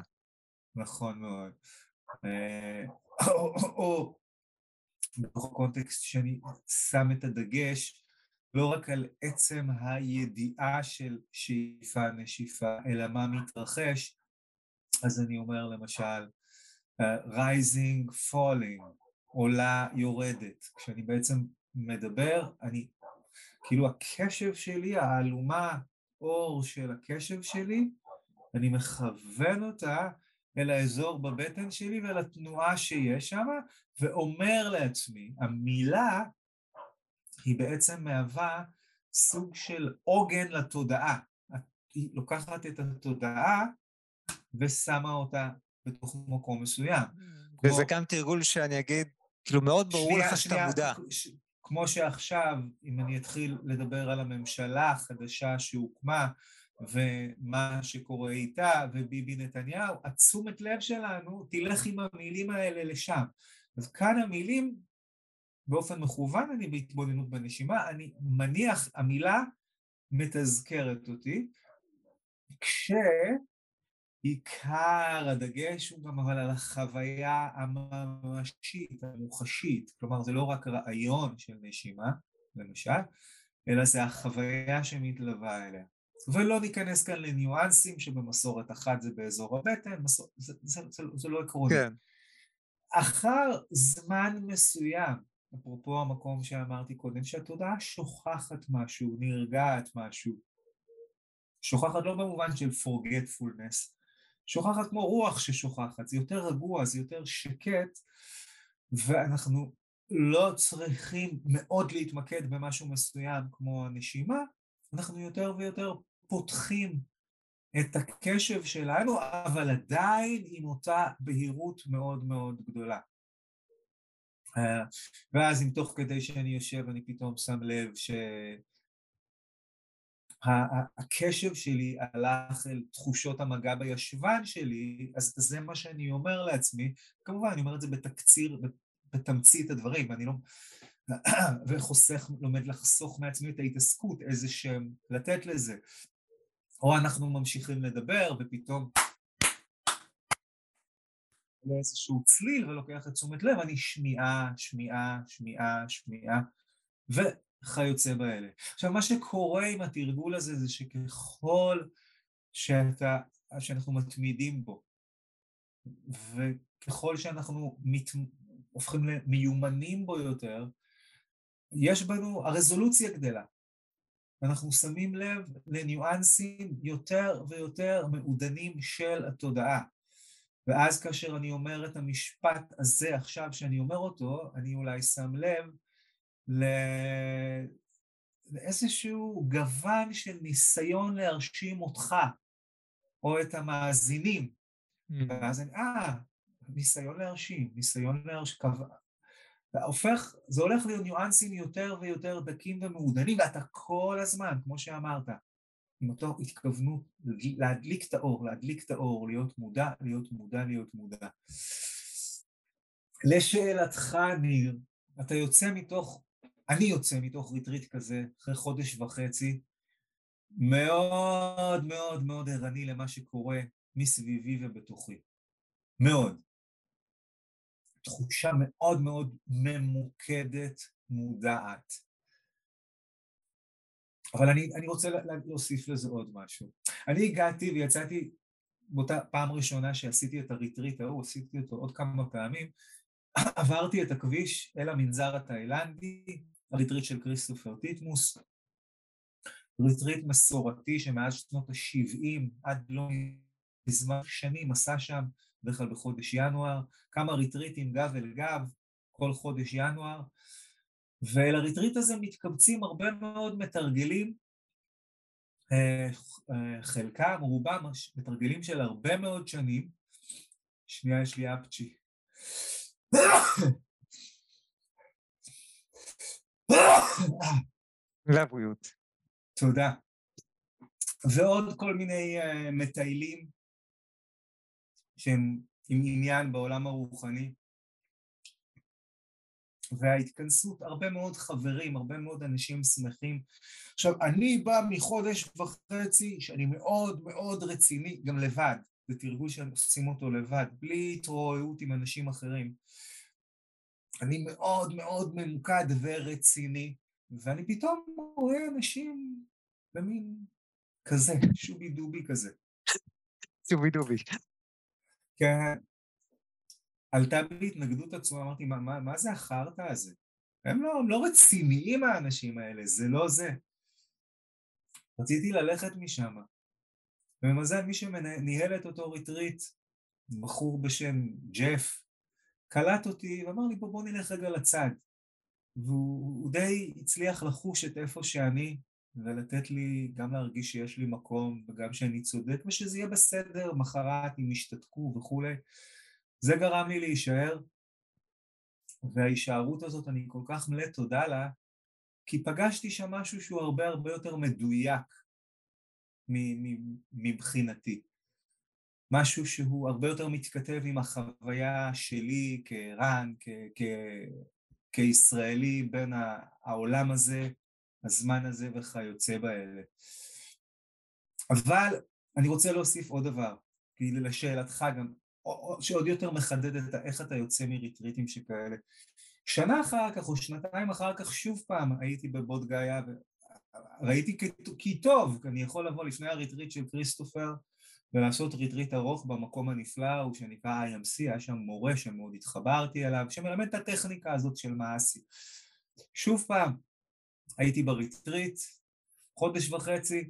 A: נכון מאוד. אה, או, או בתוך הקונטקסט שאני שם את הדגש לא רק על עצם הידיעה של שאיפה נשיפה, אלא מה מתרחש, אז אני אומר למשל, uh, rising, falling, עולה, יורדת. כשאני בעצם מדבר, אני, כאילו הקשב שלי, האלומה אור של הקשב שלי, אני מכוון אותה אל האזור בבטן שלי ואל התנועה שיש שם, ואומר לעצמי, המילה היא בעצם מהווה סוג של עוגן לתודעה. היא לוקחת את התודעה ושמה אותה בתוך מקום מסוים.
B: וזה כמו... גם תרגול שאני אגיד, כאילו מאוד ברור שנייה, לך שאתה מודע. ש...
A: כמו שעכשיו, אם אני אתחיל לדבר על הממשלה החדשה שהוקמה, ומה שקורה איתה, וביבי נתניהו, התשומת לב שלנו תלך עם המילים האלה לשם. אז כאן המילים, באופן מכוון אני בהתבוננות בנשימה, אני מניח, המילה מתזכרת אותי, כשעיקר הדגש הוא גם אבל על החוויה הממשית, המוחשית, כלומר זה לא רק רעיון של נשימה, למשל, אלא זה החוויה שמתלווה אליה. ולא ניכנס כאן לניואנסים שבמסורת אחת זה באזור הבטן, מסור... זה, זה, זה, זה לא עקרוני. כן. אחר זמן מסוים, אפרופו המקום שאמרתי קודם, שהתודעה שוכחת משהו, נרגעת משהו, שוכחת לא במובן של forgetfulness, שוכחת כמו רוח ששוכחת, זה יותר רגוע, זה יותר שקט, ואנחנו לא צריכים מאוד להתמקד במשהו מסוים כמו הנשימה, אנחנו יותר ויותר פותחים את הקשב שלנו, אבל עדיין עם אותה בהירות מאוד מאוד גדולה. אה, ואז אם תוך כדי שאני יושב אני פתאום שם לב שהקשב שלי הלך אל תחושות המגע בישבן שלי, אז זה מה שאני אומר לעצמי, כמובן אני אומר את זה בתקציר, בתמצית הדברים, ואני לא... [COUGHS] וחוסך, לומד לחסוך מעצמי את ההתעסקות, איזה שם לתת לזה. או אנחנו ממשיכים לדבר ופתאום לאיזשהו צליל ולוקח את תשומת לב, אני שמיעה, שמיעה, שמיעה, שמיעה, וכיוצא באלה. עכשיו, מה שקורה עם התרגול הזה זה שככל שאתה, שאנחנו מתמידים בו, וככל שאנחנו מת, הופכים למיומנים בו יותר, יש בנו, הרזולוציה גדלה. אנחנו שמים לב לניואנסים יותר ויותר מעודנים של התודעה. ואז כאשר אני אומר את המשפט הזה עכשיו שאני אומר אותו, אני אולי שם לב לא... לאיזשהו גוון של ניסיון להרשים אותך, או את המאזינים. Mm. ואז אני, אה, ניסיון להרשים, ניסיון להרשים, הופך, זה הולך להיות ניואנסים יותר ויותר דקים ומעודנים, ואתה כל הזמן, כמו שאמרת, עם אותו התכוונות להדליק את האור, להדליק את האור, להיות מודע, להיות מודע, להיות מודע. לשאלתך, ניר, אתה יוצא מתוך, אני יוצא מתוך ריטריט כזה, אחרי חודש וחצי, מאוד מאוד מאוד ערני למה שקורה מסביבי ובתוכי. מאוד. תחושה מאוד מאוד ממוקדת, מודעת. אבל אני, אני רוצה להוסיף לזה עוד משהו. אני הגעתי ויצאתי באותה פעם ראשונה שעשיתי את הריטריט ההוא, עשיתי אותו עוד כמה פעמים, עברתי את הכביש אל המנזר התאילנדי, הריטריט של כריסטופר טיטמוס, ריטריט מסורתי שמאז שנות ה-70 עד לא מזמן שנים עשה שם בדרך כלל בחודש ינואר, כמה ריטריטים גב אל גב כל חודש ינואר, ואל הריטריט הזה מתקבצים הרבה מאוד מתרגלים, אה, אה, חלקם, רובם, מתרגלים של הרבה מאוד שנים. שנייה, יש לי אפצ'י.
B: לבריאות.
A: תודה. ועוד כל מיני uh, מטיילים שהם עם עניין בעולם הרוחני. וההתכנסות, הרבה מאוד חברים, הרבה מאוד אנשים שמחים. עכשיו, אני בא מחודש וחצי שאני מאוד מאוד רציני, גם לבד, זה תרגול שעושים אותו לבד, בלי התרועעות עם אנשים אחרים. אני מאוד מאוד ממוקד ורציני, ואני פתאום רואה אנשים במין כזה, שובי דובי כזה.
B: שובי דובי.
A: כן, עלתה בי התנגדות עצומה, אמרתי, מה, מה, מה זה החרטא הזה? הם לא, הם לא רציניים האנשים האלה, זה לא זה. רציתי ללכת משם. ובמזל מי שניהל את אותו ריטריט, בחור בשם ג'ף, קלט אותי ואמר לי בוא בוא נלך רגע לצד. והוא די הצליח לחוש את איפה שאני ולתת לי גם להרגיש שיש לי מקום וגם שאני צודק ושזה יהיה בסדר מחר הם ישתתקו וכולי. זה גרם לי להישאר, וההישארות הזאת אני כל כך מלא תודה לה, כי פגשתי שם משהו שהוא הרבה הרבה יותר מדויק מבחינתי. משהו שהוא הרבה יותר מתכתב עם החוויה שלי כערן, כ- כ- כישראלי בין העולם הזה, הזמן הזה וכיוצא באלה. אבל אני רוצה להוסיף עוד דבר, כי לשאלתך גם, שעוד יותר מחדד את איך אתה יוצא מריטריטים שכאלה. שנה אחר כך או שנתיים אחר כך שוב פעם הייתי בבוד גאיה וראיתי כי טוב, אני יכול לבוא לפני הריטריט של כריסטופר ולעשות ריטריט ארוך במקום הנפלא ההוא שנקרא IMC, היה שם מורה שמאוד התחברתי אליו, שמלמד את הטכניקה הזאת של מעשי. שוב פעם, הייתי בריטריט, חודש וחצי,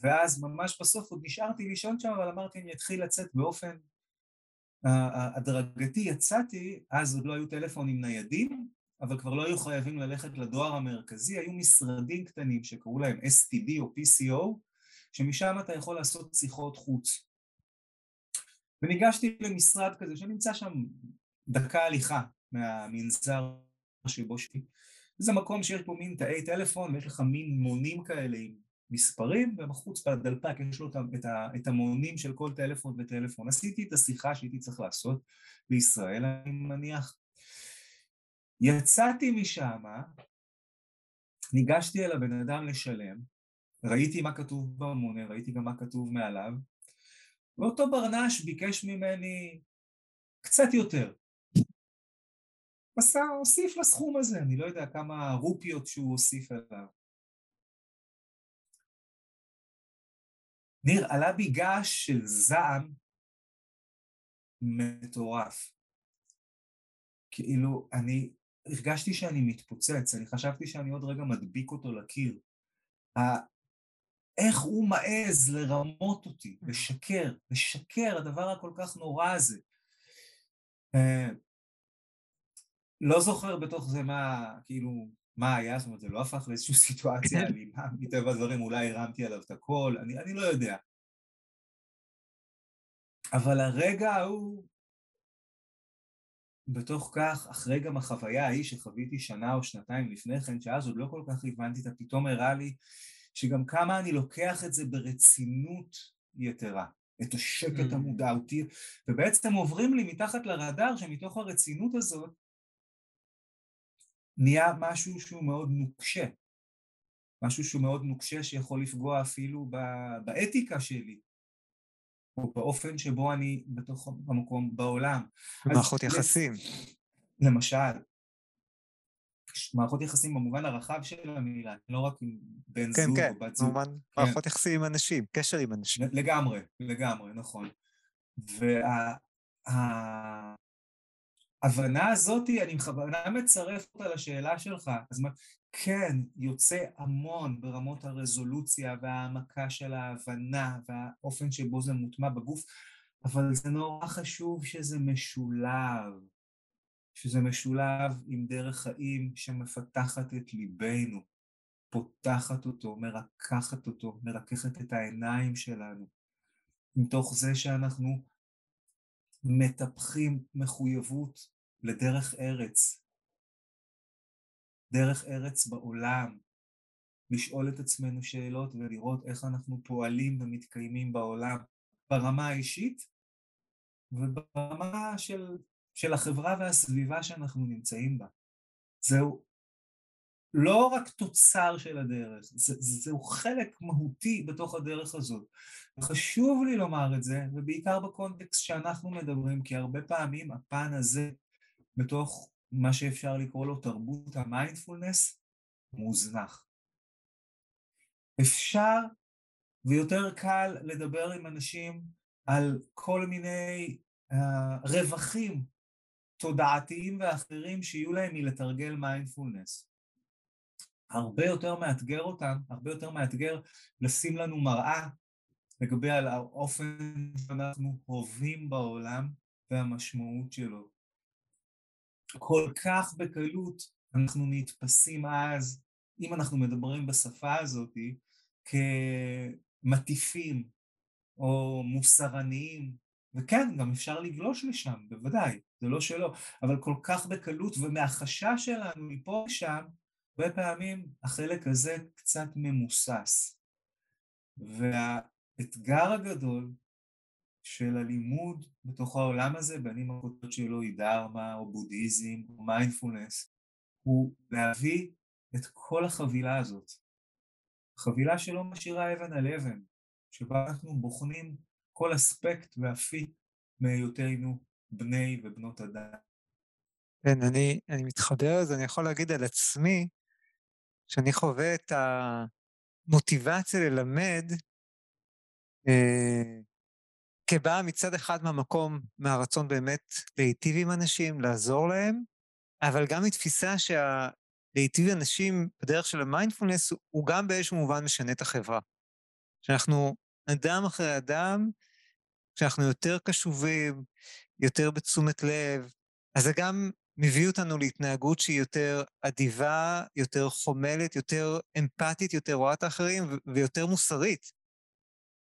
A: ואז ממש בסוף עוד נשארתי לישון שם, אבל אמרתי אני אתחיל לצאת באופן הדרגתי יצאתי, אז עוד לא היו טלפונים ניידים, אבל כבר לא היו חייבים ללכת לדואר המרכזי, היו משרדים קטנים שקראו להם STD או PCO, שמשם אתה יכול לעשות שיחות חוץ. וניגשתי למשרד כזה שנמצא שם דקה הליכה מהמנזר שבו שלי. זה מקום שיש פה מין תאי טלפון ויש לך מין מונים כאלה עם מספרים ובחוץ בדלפק יש לו את המונים של כל טלפון וטלפון. עשיתי את השיחה שהייתי צריך לעשות בישראל אני מניח. יצאתי משם, ניגשתי אל הבן אדם לשלם, ראיתי מה כתוב במונה, ראיתי גם מה כתוב מעליו, ואותו ברנש ביקש ממני קצת יותר. עשה, הוסיף לסכום הזה, אני לא יודע כמה רופיות שהוא הוסיף אליו. ניר, עלה בי געש של זעם מטורף. כאילו, אני הרגשתי שאני מתפוצץ, אני חשבתי שאני עוד רגע מדביק אותו לקיר. איך הוא מעז לרמות אותי, לשקר, לשקר, הדבר הכל כך נורא הזה. לא זוכר בתוך זה מה, כאילו, מה היה, זאת אומרת, זה לא הפך לאיזושהי [LAUGHS] סיטואציה אלימה, מטבע הדברים, אולי הרמתי עליו את הכל, אני, אני לא יודע. אבל הרגע ההוא, בתוך כך, אחרי גם החוויה ההיא שחוויתי שנה או שנתיים לפני כן, שאז עוד לא כל כך הבנתי את פתאום הראה לי שגם כמה אני לוקח את זה ברצינות יתרה, את השקט mm. המודעותי, ובעצם עוברים לי מתחת לרדאר שמתוך הרצינות הזאת נהיה משהו שהוא מאוד נוקשה, משהו שהוא מאוד נוקשה שיכול לפגוע אפילו באתיקה שלי, או באופן שבו אני בתוך המקום בעולם.
B: מערכות יחסים.
A: למשל, מערכות יחסים במובן הרחב של המילה, לא רק עם בן כן, זוג
B: כן,
A: או בת זוג.
B: כן, כן, מערכות יחסים עם אנשים, קשר עם אנשים.
A: לגמרי, לגמרי, נכון. וההבנה הזאת, אני בכוונה מצרף אותה לשאלה שלך, אז מה, כן, יוצא המון ברמות הרזולוציה והעמקה של ההבנה והאופן שבו זה מוטמע בגוף, אבל זה נורא חשוב שזה משולב. שזה משולב עם דרך חיים שמפתחת את ליבנו, פותחת אותו, מרככת אותו, מרככת את העיניים שלנו, מתוך זה שאנחנו מטפחים מחויבות לדרך ארץ, דרך ארץ בעולם, לשאול את עצמנו שאלות ולראות איך אנחנו פועלים ומתקיימים בעולם. ברמה האישית וברמה של של החברה והסביבה שאנחנו נמצאים בה. זהו לא רק תוצר של הדרך, זה, זהו חלק מהותי בתוך הדרך הזאת. חשוב לי לומר את זה, ובעיקר בקונטקסט שאנחנו מדברים, כי הרבה פעמים הפן הזה, בתוך מה שאפשר לקרוא לו תרבות המיינדפולנס, מוזנח. אפשר ויותר קל לדבר עם אנשים על כל מיני אה, רווחים תודעתיים ואחרים שיהיו להם מלתרגל מיינדפולנס. הרבה יותר מאתגר אותם, הרבה יותר מאתגר לשים לנו מראה לגבי על האופן שאנחנו הווים בעולם והמשמעות שלו. כל כך בקלות אנחנו נתפסים אז, אם אנחנו מדברים בשפה הזאת, כמטיפים או מוסרניים, וכן, גם אפשר לגלוש לשם, בוודאי, זה לא שלא, אבל כל כך בקלות, ומהחשש שלנו מפה לשם, הרבה פעמים החלק הזה קצת ממוסס. והאתגר הגדול של הלימוד בתוך העולם הזה, בין אם הכותות שלו היא דרמה או בודהיזם או מיינדפולנס, הוא להביא את כל החבילה הזאת. חבילה שלא משאירה אבן על אבן, שבה אנחנו בוחנים כל אספקט ואפיק מהיותנו בני ובנות אדם.
B: כן, אני, אני מתחבר לזה, אני יכול להגיד על עצמי, שאני חווה את המוטיבציה ללמד, אה, כבאה מצד אחד מהמקום, מהרצון באמת להיטיב עם אנשים, לעזור להם, אבל גם מתפיסה שהלהיטיב עם אנשים בדרך של המיינדפולנס, הוא גם באיזשהו מובן משנה את החברה. שאנחנו אדם אחרי אדם, כשאנחנו יותר קשובים, יותר בתשומת לב, אז זה גם מביא אותנו להתנהגות שהיא יותר אדיבה, יותר חומלת, יותר אמפתית, יותר רואה את האחרים ויותר מוסרית.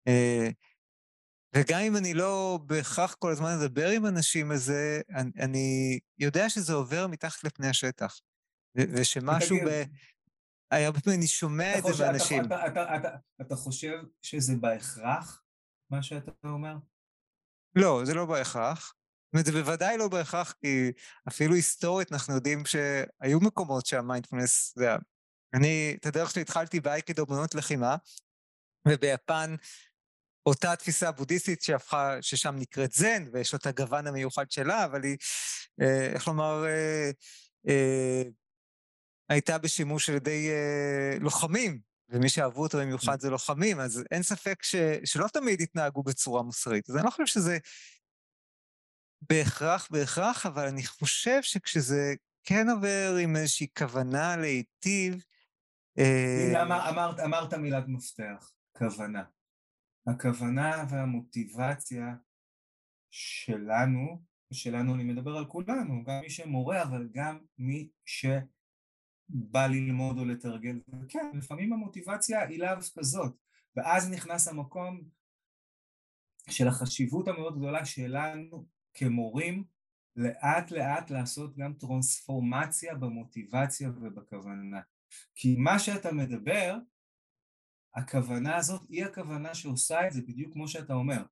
B: אה, וגם אם אני לא בהכרח כל הזמן אדבר עם אנשים על זה, אני, אני יודע שזה עובר מתחת לפני השטח. ושמשהו ב... הרבה פעמים אני שומע את זה מאנשים.
A: אתה, אתה, אתה, אתה חושב שזה בהכרח, מה שאתה אומר?
B: לא, זה לא בהכרח. זאת אומרת, זה בוודאי לא בהכרח, כי אפילו היסטורית אנחנו יודעים שהיו מקומות שהמיינדפלנס, זה... אני, את הדרך שלי התחלתי באייקידו בנות לחימה, וביפן אותה תפיסה בודהיסטית שהפכה, ששם נקראת זן, ויש לה את הגוון המיוחד שלה, אבל היא, אה, איך לומר, אה, אה, הייתה בשימוש על ידי אה, לוחמים, ומי שאהבו אותו במיוחד זה לוחמים, אז אין ספק ש, שלא תמיד התנהגו בצורה מוסרית. אז אני לא חושב שזה בהכרח בהכרח, אבל אני חושב שכשזה כן עובר עם איזושהי כוונה להיטיב...
A: אה... אמר, אמרת, אמרת מילת מפתח, כוונה. הכוונה והמוטיבציה שלנו, שלנו אני מדבר על כולנו, גם מי שמורה, אבל גם מי שבא ללמוד או לתרגל. וכן, לפעמים המוטיבציה היא לאו כזאת, ואז נכנס המקום של החשיבות המאוד גדולה שלנו כמורים לאט לאט לעשות גם טרנספורמציה במוטיבציה ובכוונה. כי מה שאתה מדבר הכוונה הזאת היא הכוונה שעושה את זה בדיוק כמו שאתה אומר.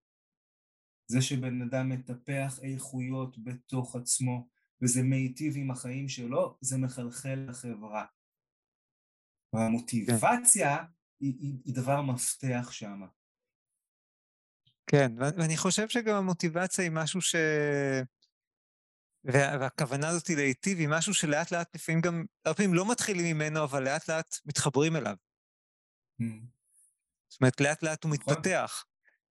A: זה שבן אדם מטפח איכויות בתוך עצמו וזה מיטיב עם החיים שלו, זה מחלחל לחברה. והמוטיבציה היא, היא, היא דבר מפתח שם.
B: כן, ואני חושב שגם המוטיבציה היא משהו ש... והכוונה הזאת היא להיטיב היא משהו שלאט לאט לפעמים גם, הרבה פעמים לא מתחילים ממנו, אבל לאט לאט מתחברים אליו. Mm. זאת אומרת, לאט לאט הוא נכון. מתפתח.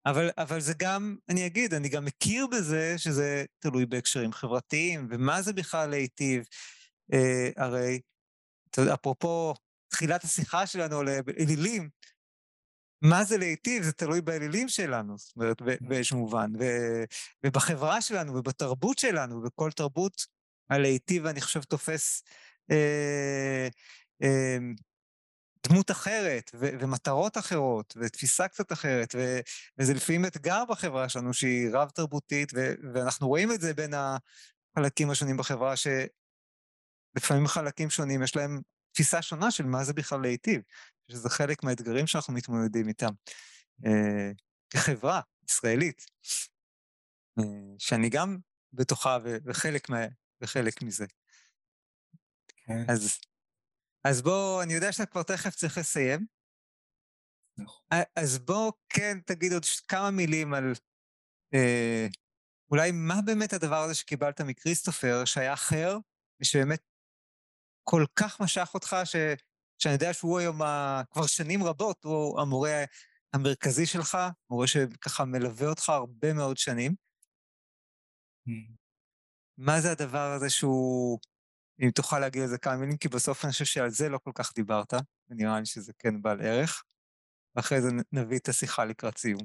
B: אבל, אבל זה גם, אני אגיד, אני גם מכיר בזה שזה תלוי בהקשרים חברתיים, ומה זה בכלל להיטיב. אה, הרי, אפרופו תחילת השיחה שלנו על אלילים, מה זה להיטיב? זה תלוי באלילים שלנו, זאת אומרת, mm. באיזשהו מובן, ו, ובחברה שלנו, ובתרבות שלנו, וכל תרבות הלהיטיב, אני חושב, תופס אה, אה, דמות אחרת, ו- ומטרות אחרות, ותפיסה קצת אחרת, ו- וזה לפעמים אתגר בחברה שלנו שהיא רב-תרבותית, ו- ואנחנו רואים את זה בין החלקים השונים בחברה, שלפעמים חלקים שונים יש להם תפיסה שונה של מה זה בכלל להיטיב, שזה חלק מהאתגרים שאנחנו מתמודדים איתם אה, כחברה ישראלית, אה, שאני גם בתוכה וחלק, מה- וחלק מזה. כן. אז אז בוא, אני יודע שאתה כבר תכף צריך לסיים. נכון. אז בוא כן תגיד עוד כמה מילים על אה, אולי מה באמת הדבר הזה שקיבלת מכריסטופר, שהיה אחר, ושבאמת כל כך משך אותך, ש, שאני יודע שהוא היום, ה, כבר שנים רבות, הוא המורה המרכזי שלך, מורה שככה מלווה אותך הרבה מאוד שנים. Mm. מה זה הדבר הזה שהוא אם תוכל להגיד על זה כמה מילים, כי בסוף אני חושב שעל זה לא כל כך דיברת, ונראה לי שזה כן בעל ערך, ואחרי זה נביא את השיחה לקראת סיום.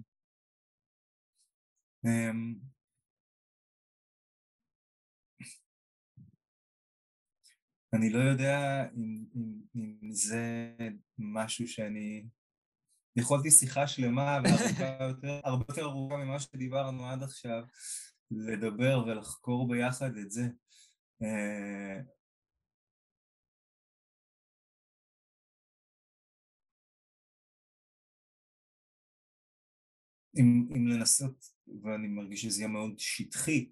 B: אמ,
A: אני לא יודע אם, אם, אם זה משהו שאני... יכולתי שיחה שלמה והרבה [LAUGHS] יותר, הרבה יותר ארוכה ממה שדיברנו עד עכשיו, לדבר ולחקור ביחד את זה. אה, אם, אם לנסות, ואני מרגיש שזה יהיה מאוד שטחי,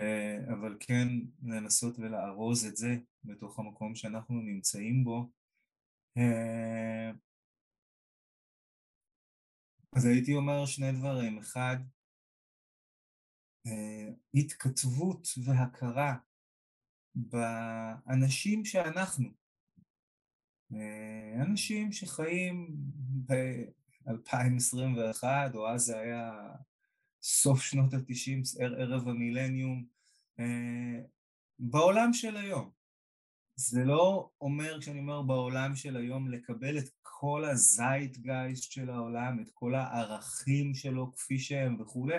A: אה, אבל כן לנסות ולארוז את זה בתוך המקום שאנחנו נמצאים בו. אה, אז הייתי אומר שני דברים, אחד, אה, התכתבות והכרה באנשים שאנחנו, אנשים שחיים 2021, או אז זה היה סוף שנות ה-90, ערב המילניום, אה, בעולם של היום. זה לא אומר, כשאני אומר בעולם של היום, לקבל את כל הזייטגייסט של העולם, את כל הערכים שלו כפי שהם וכולי,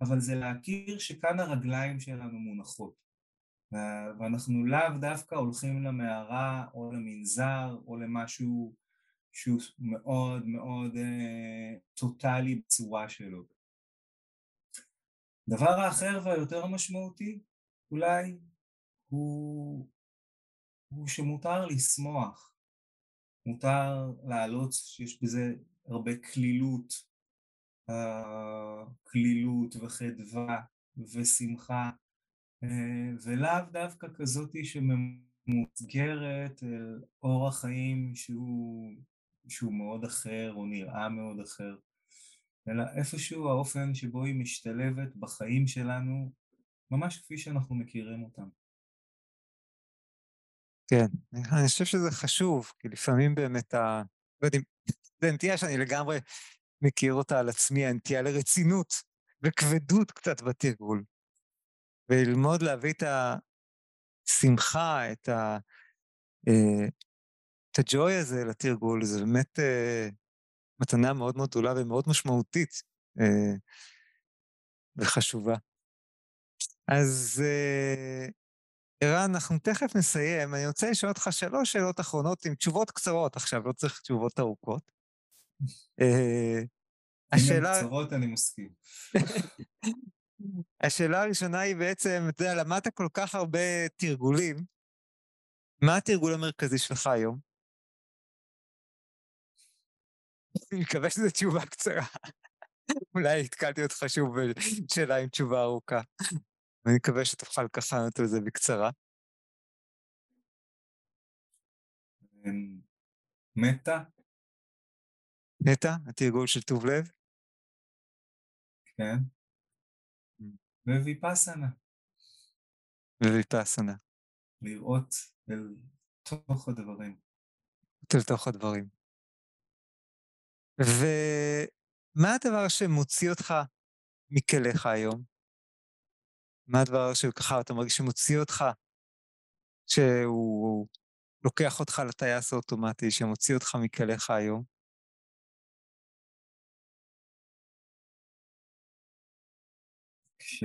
A: אבל זה להכיר שכאן הרגליים שלנו מונחות. ואנחנו לאו דווקא הולכים למערה או למנזר או למשהו שהוא מאוד מאוד אה, טוטאלי בצורה שלו. הדבר האחר והיותר משמעותי אולי הוא, הוא שמותר לשמוח, מותר לעלות שיש בזה הרבה כלילות, כלילות וחדווה ושמחה, ולאו דווקא כזאתי שממוסגרת אל אורח חיים שהוא, שהוא מאוד אחר או נראה מאוד אחר, אלא איפשהו האופן שבו היא משתלבת בחיים שלנו, ממש כפי שאנחנו מכירים אותם.
B: כן, אני חושב שזה חשוב, כי לפעמים באמת ה... לא יודע, זו נטייה שאני לגמרי מכיר אותה על עצמי, הנטייה לרצינות וכבדות קצת בתרגול. וללמוד להביא את השמחה, את, ה... אה, את הג'וי הזה לתרגול, זה באמת אה, מתנה מאוד מאוד גדולה ומאוד משמעותית אה, וחשובה. אז ערן, אנחנו תכף נסיים. אני רוצה לשאול אותך שלוש שאלות אחרונות עם תשובות קצרות עכשיו, לא צריך תשובות ארוכות.
A: השאלה... אם הן קצרות, אני מסכים. [LAUGHS]
B: השאלה הראשונה היא בעצם, אתה יודע, למדת כל כך הרבה תרגולים, מה התרגול המרכזי שלך היום? אני מקווה שזו תשובה קצרה. אולי התקלתי אותך שוב בשאלה עם תשובה ארוכה. אני מקווה שתוכל ככה לענות על זה בקצרה.
A: אמ, מטה.
B: מטה? התרגול של טוב לב?
A: כן. וויפאסנה.
B: וויפאסנה.
A: לראות אל תוך הדברים.
B: אל תוך הדברים. ומה הדבר שמוציא אותך מכליך היום? מה הדבר שככה אתה מרגיש שמוציא אותך, שהוא לוקח אותך לטייס האוטומטי, שמוציא אותך מכליך היום?
A: כש...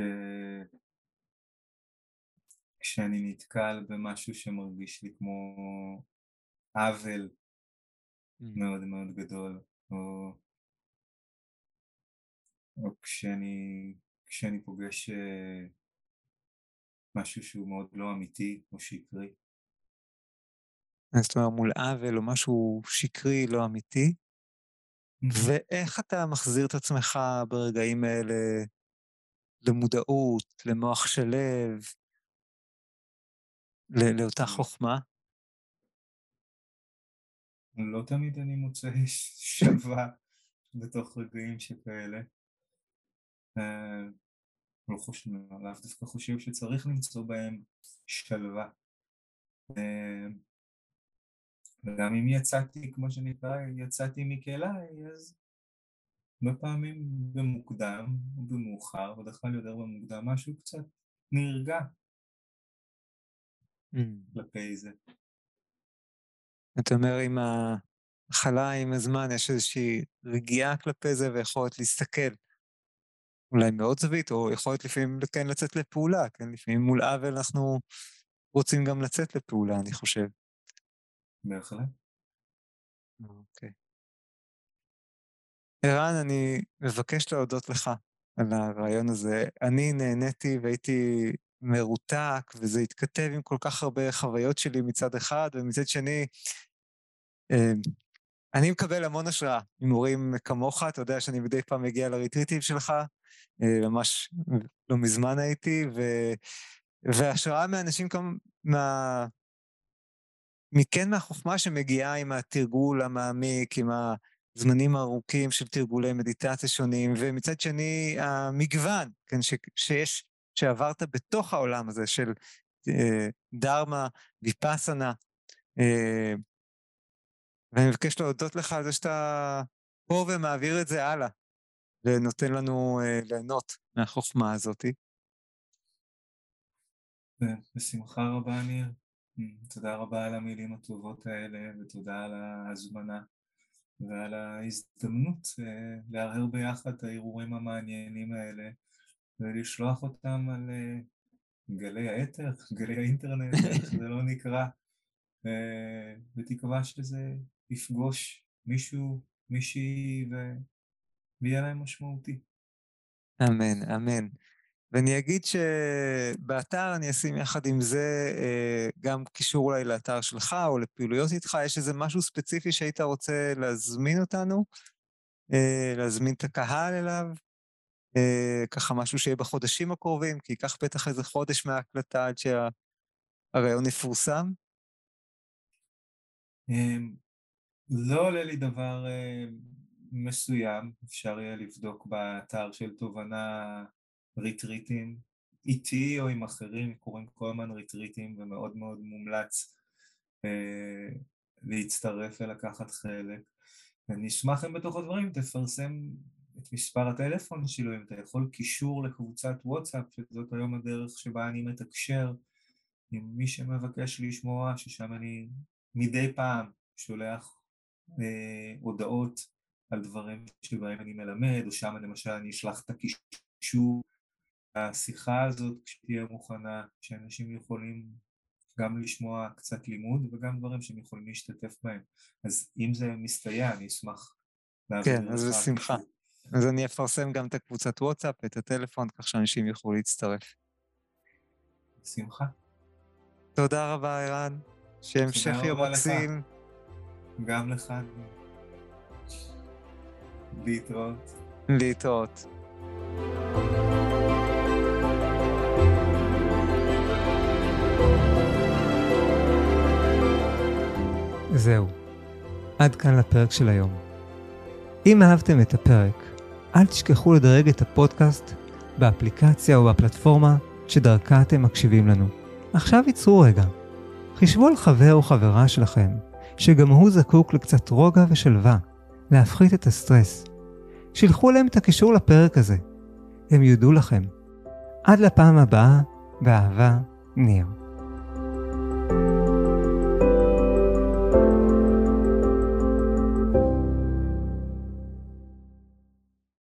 A: כשאני נתקל במשהו שמרגיש לי כמו עוול mm. מאוד מאוד גדול, או, או כשאני, כשאני פוגש אה, משהו שהוא מאוד לא אמיתי או שקרי.
B: זאת אומרת, מול עוול או משהו שקרי, לא אמיתי, ואיך אתה מחזיר את עצמך ברגעים האלה למודעות, למוח של לב, לאותה חוכמה?
A: לא תמיד אני מוצא שלווה בתוך רגעים שכאלה. לא חושב, לאו דווקא חושב שצריך למצוא בהם שלווה. אה, וגם אם יצאתי, כמו שנקרא, יצאתי מכליי, אז בפעמים במוקדם או במאוחר, בדרך כלל יותר במוקדם, משהו קצת נרגע mm. כלפי זה.
B: אתה אומר, עם ההחלה, עם הזמן, יש איזושהי רגיעה כלפי זה ויכולת להסתכל. אולי מאוד זווית, או יכולת לפעמים כן לצאת לפעולה, כן? לפעמים מול עוול אנחנו רוצים גם לצאת לפעולה, אני חושב.
A: בהחלט.
B: אוקיי. ערן, אני מבקש להודות לך על הרעיון הזה. אני נהניתי והייתי מרותק, וזה התכתב עם כל כך הרבה חוויות שלי מצד אחד, ומצד שני, אה, אני מקבל המון השראה ממורים כמוך, אתה יודע שאני מדי פעם מגיע לריטריטים שלך, אה, ממש לא מזמן הייתי, ו... והשראה מאנשים כמו, מה... מכן מהחוכמה שמגיעה עם התרגול המעמיק, עם הזמנים הארוכים של תרגולי מדיטציה שונים, ומצד שני המגוון, כן, ש... שיש, שעברת בתוך העולם הזה של אה, דרמה, ויפאסנה, אה, ואני מבקש להודות לך על זה שאתה פה ומעביר את זה הלאה, ונותן לנו uh, ליהנות מהחוכמה הזאת.
A: בשמחה רבה, ניר. תודה רבה על המילים הטובות האלה, ותודה על ההזמנה ועל ההזדמנות uh, להרהר ביחד את ההרהורים המעניינים האלה, ולשלוח אותם על uh, גלי האתר, [LAUGHS] גלי האינטרנט, איך זה לא נקרא, בתקווה שזה יפגוש מישהו, מישהי, ו... ויהיה להם משמעותי.
B: אמן, אמן. ואני אגיד שבאתר אני אשים יחד עם זה אה, גם קישור אולי לאתר שלך או לפעילויות איתך. יש איזה משהו ספציפי שהיית רוצה להזמין אותנו? אה, להזמין את הקהל אליו? אה, ככה משהו שיהיה בחודשים הקרובים, כי ייקח בטח איזה חודש מההקלטה עד שהרעיון יפורסם.
A: לא עולה לי דבר מסוים, אפשר יהיה לבדוק באתר של תובנה ריטריטים, איתי או עם אחרים, קוראים כל הזמן ריטריטים ומאוד מאוד מומלץ אה, להצטרף ולקחת חלק. אני אשמח אם בתוך הדברים תפרסם את מספר הטלפון שלו, אם אתה יכול קישור לקבוצת וואטסאפ, שזאת היום הדרך שבה אני מתקשר עם מי שמבקש לשמוע, ששם אני מדי פעם שולח אה, הודעות על דברים שבהם אני מלמד, או שם למשל אני אשלח את הקישור השיחה הזאת כשתהיה מוכנה, שאנשים יכולים גם לשמוע קצת לימוד וגם דברים שהם יכולים להשתתף בהם. אז אם זה מסתייע, אני אשמח
B: להעביר כן, אז בשמחה. אז אני אפרסם גם את הקבוצת וואטסאפ, את הטלפון, כך שאנשים יוכלו להצטרף.
A: בשמחה.
B: תודה רבה, ערן. שהמשך יום מקסים.
A: גם לך. להתראות.
B: להתראות.
C: זהו, עד כאן לפרק של היום. אם אהבתם את הפרק, אל תשכחו לדרג את הפודקאסט באפליקציה או בפלטפורמה שדרכה אתם מקשיבים לנו. עכשיו ייצרו רגע. חישבו על חבר או חברה שלכם, שגם הוא זקוק לקצת רוגע ושלווה, להפחית את הסטרס. שילחו להם את הקישור לפרק הזה. הם יודו לכם. עד לפעם הבאה, באהבה, ניר. thank you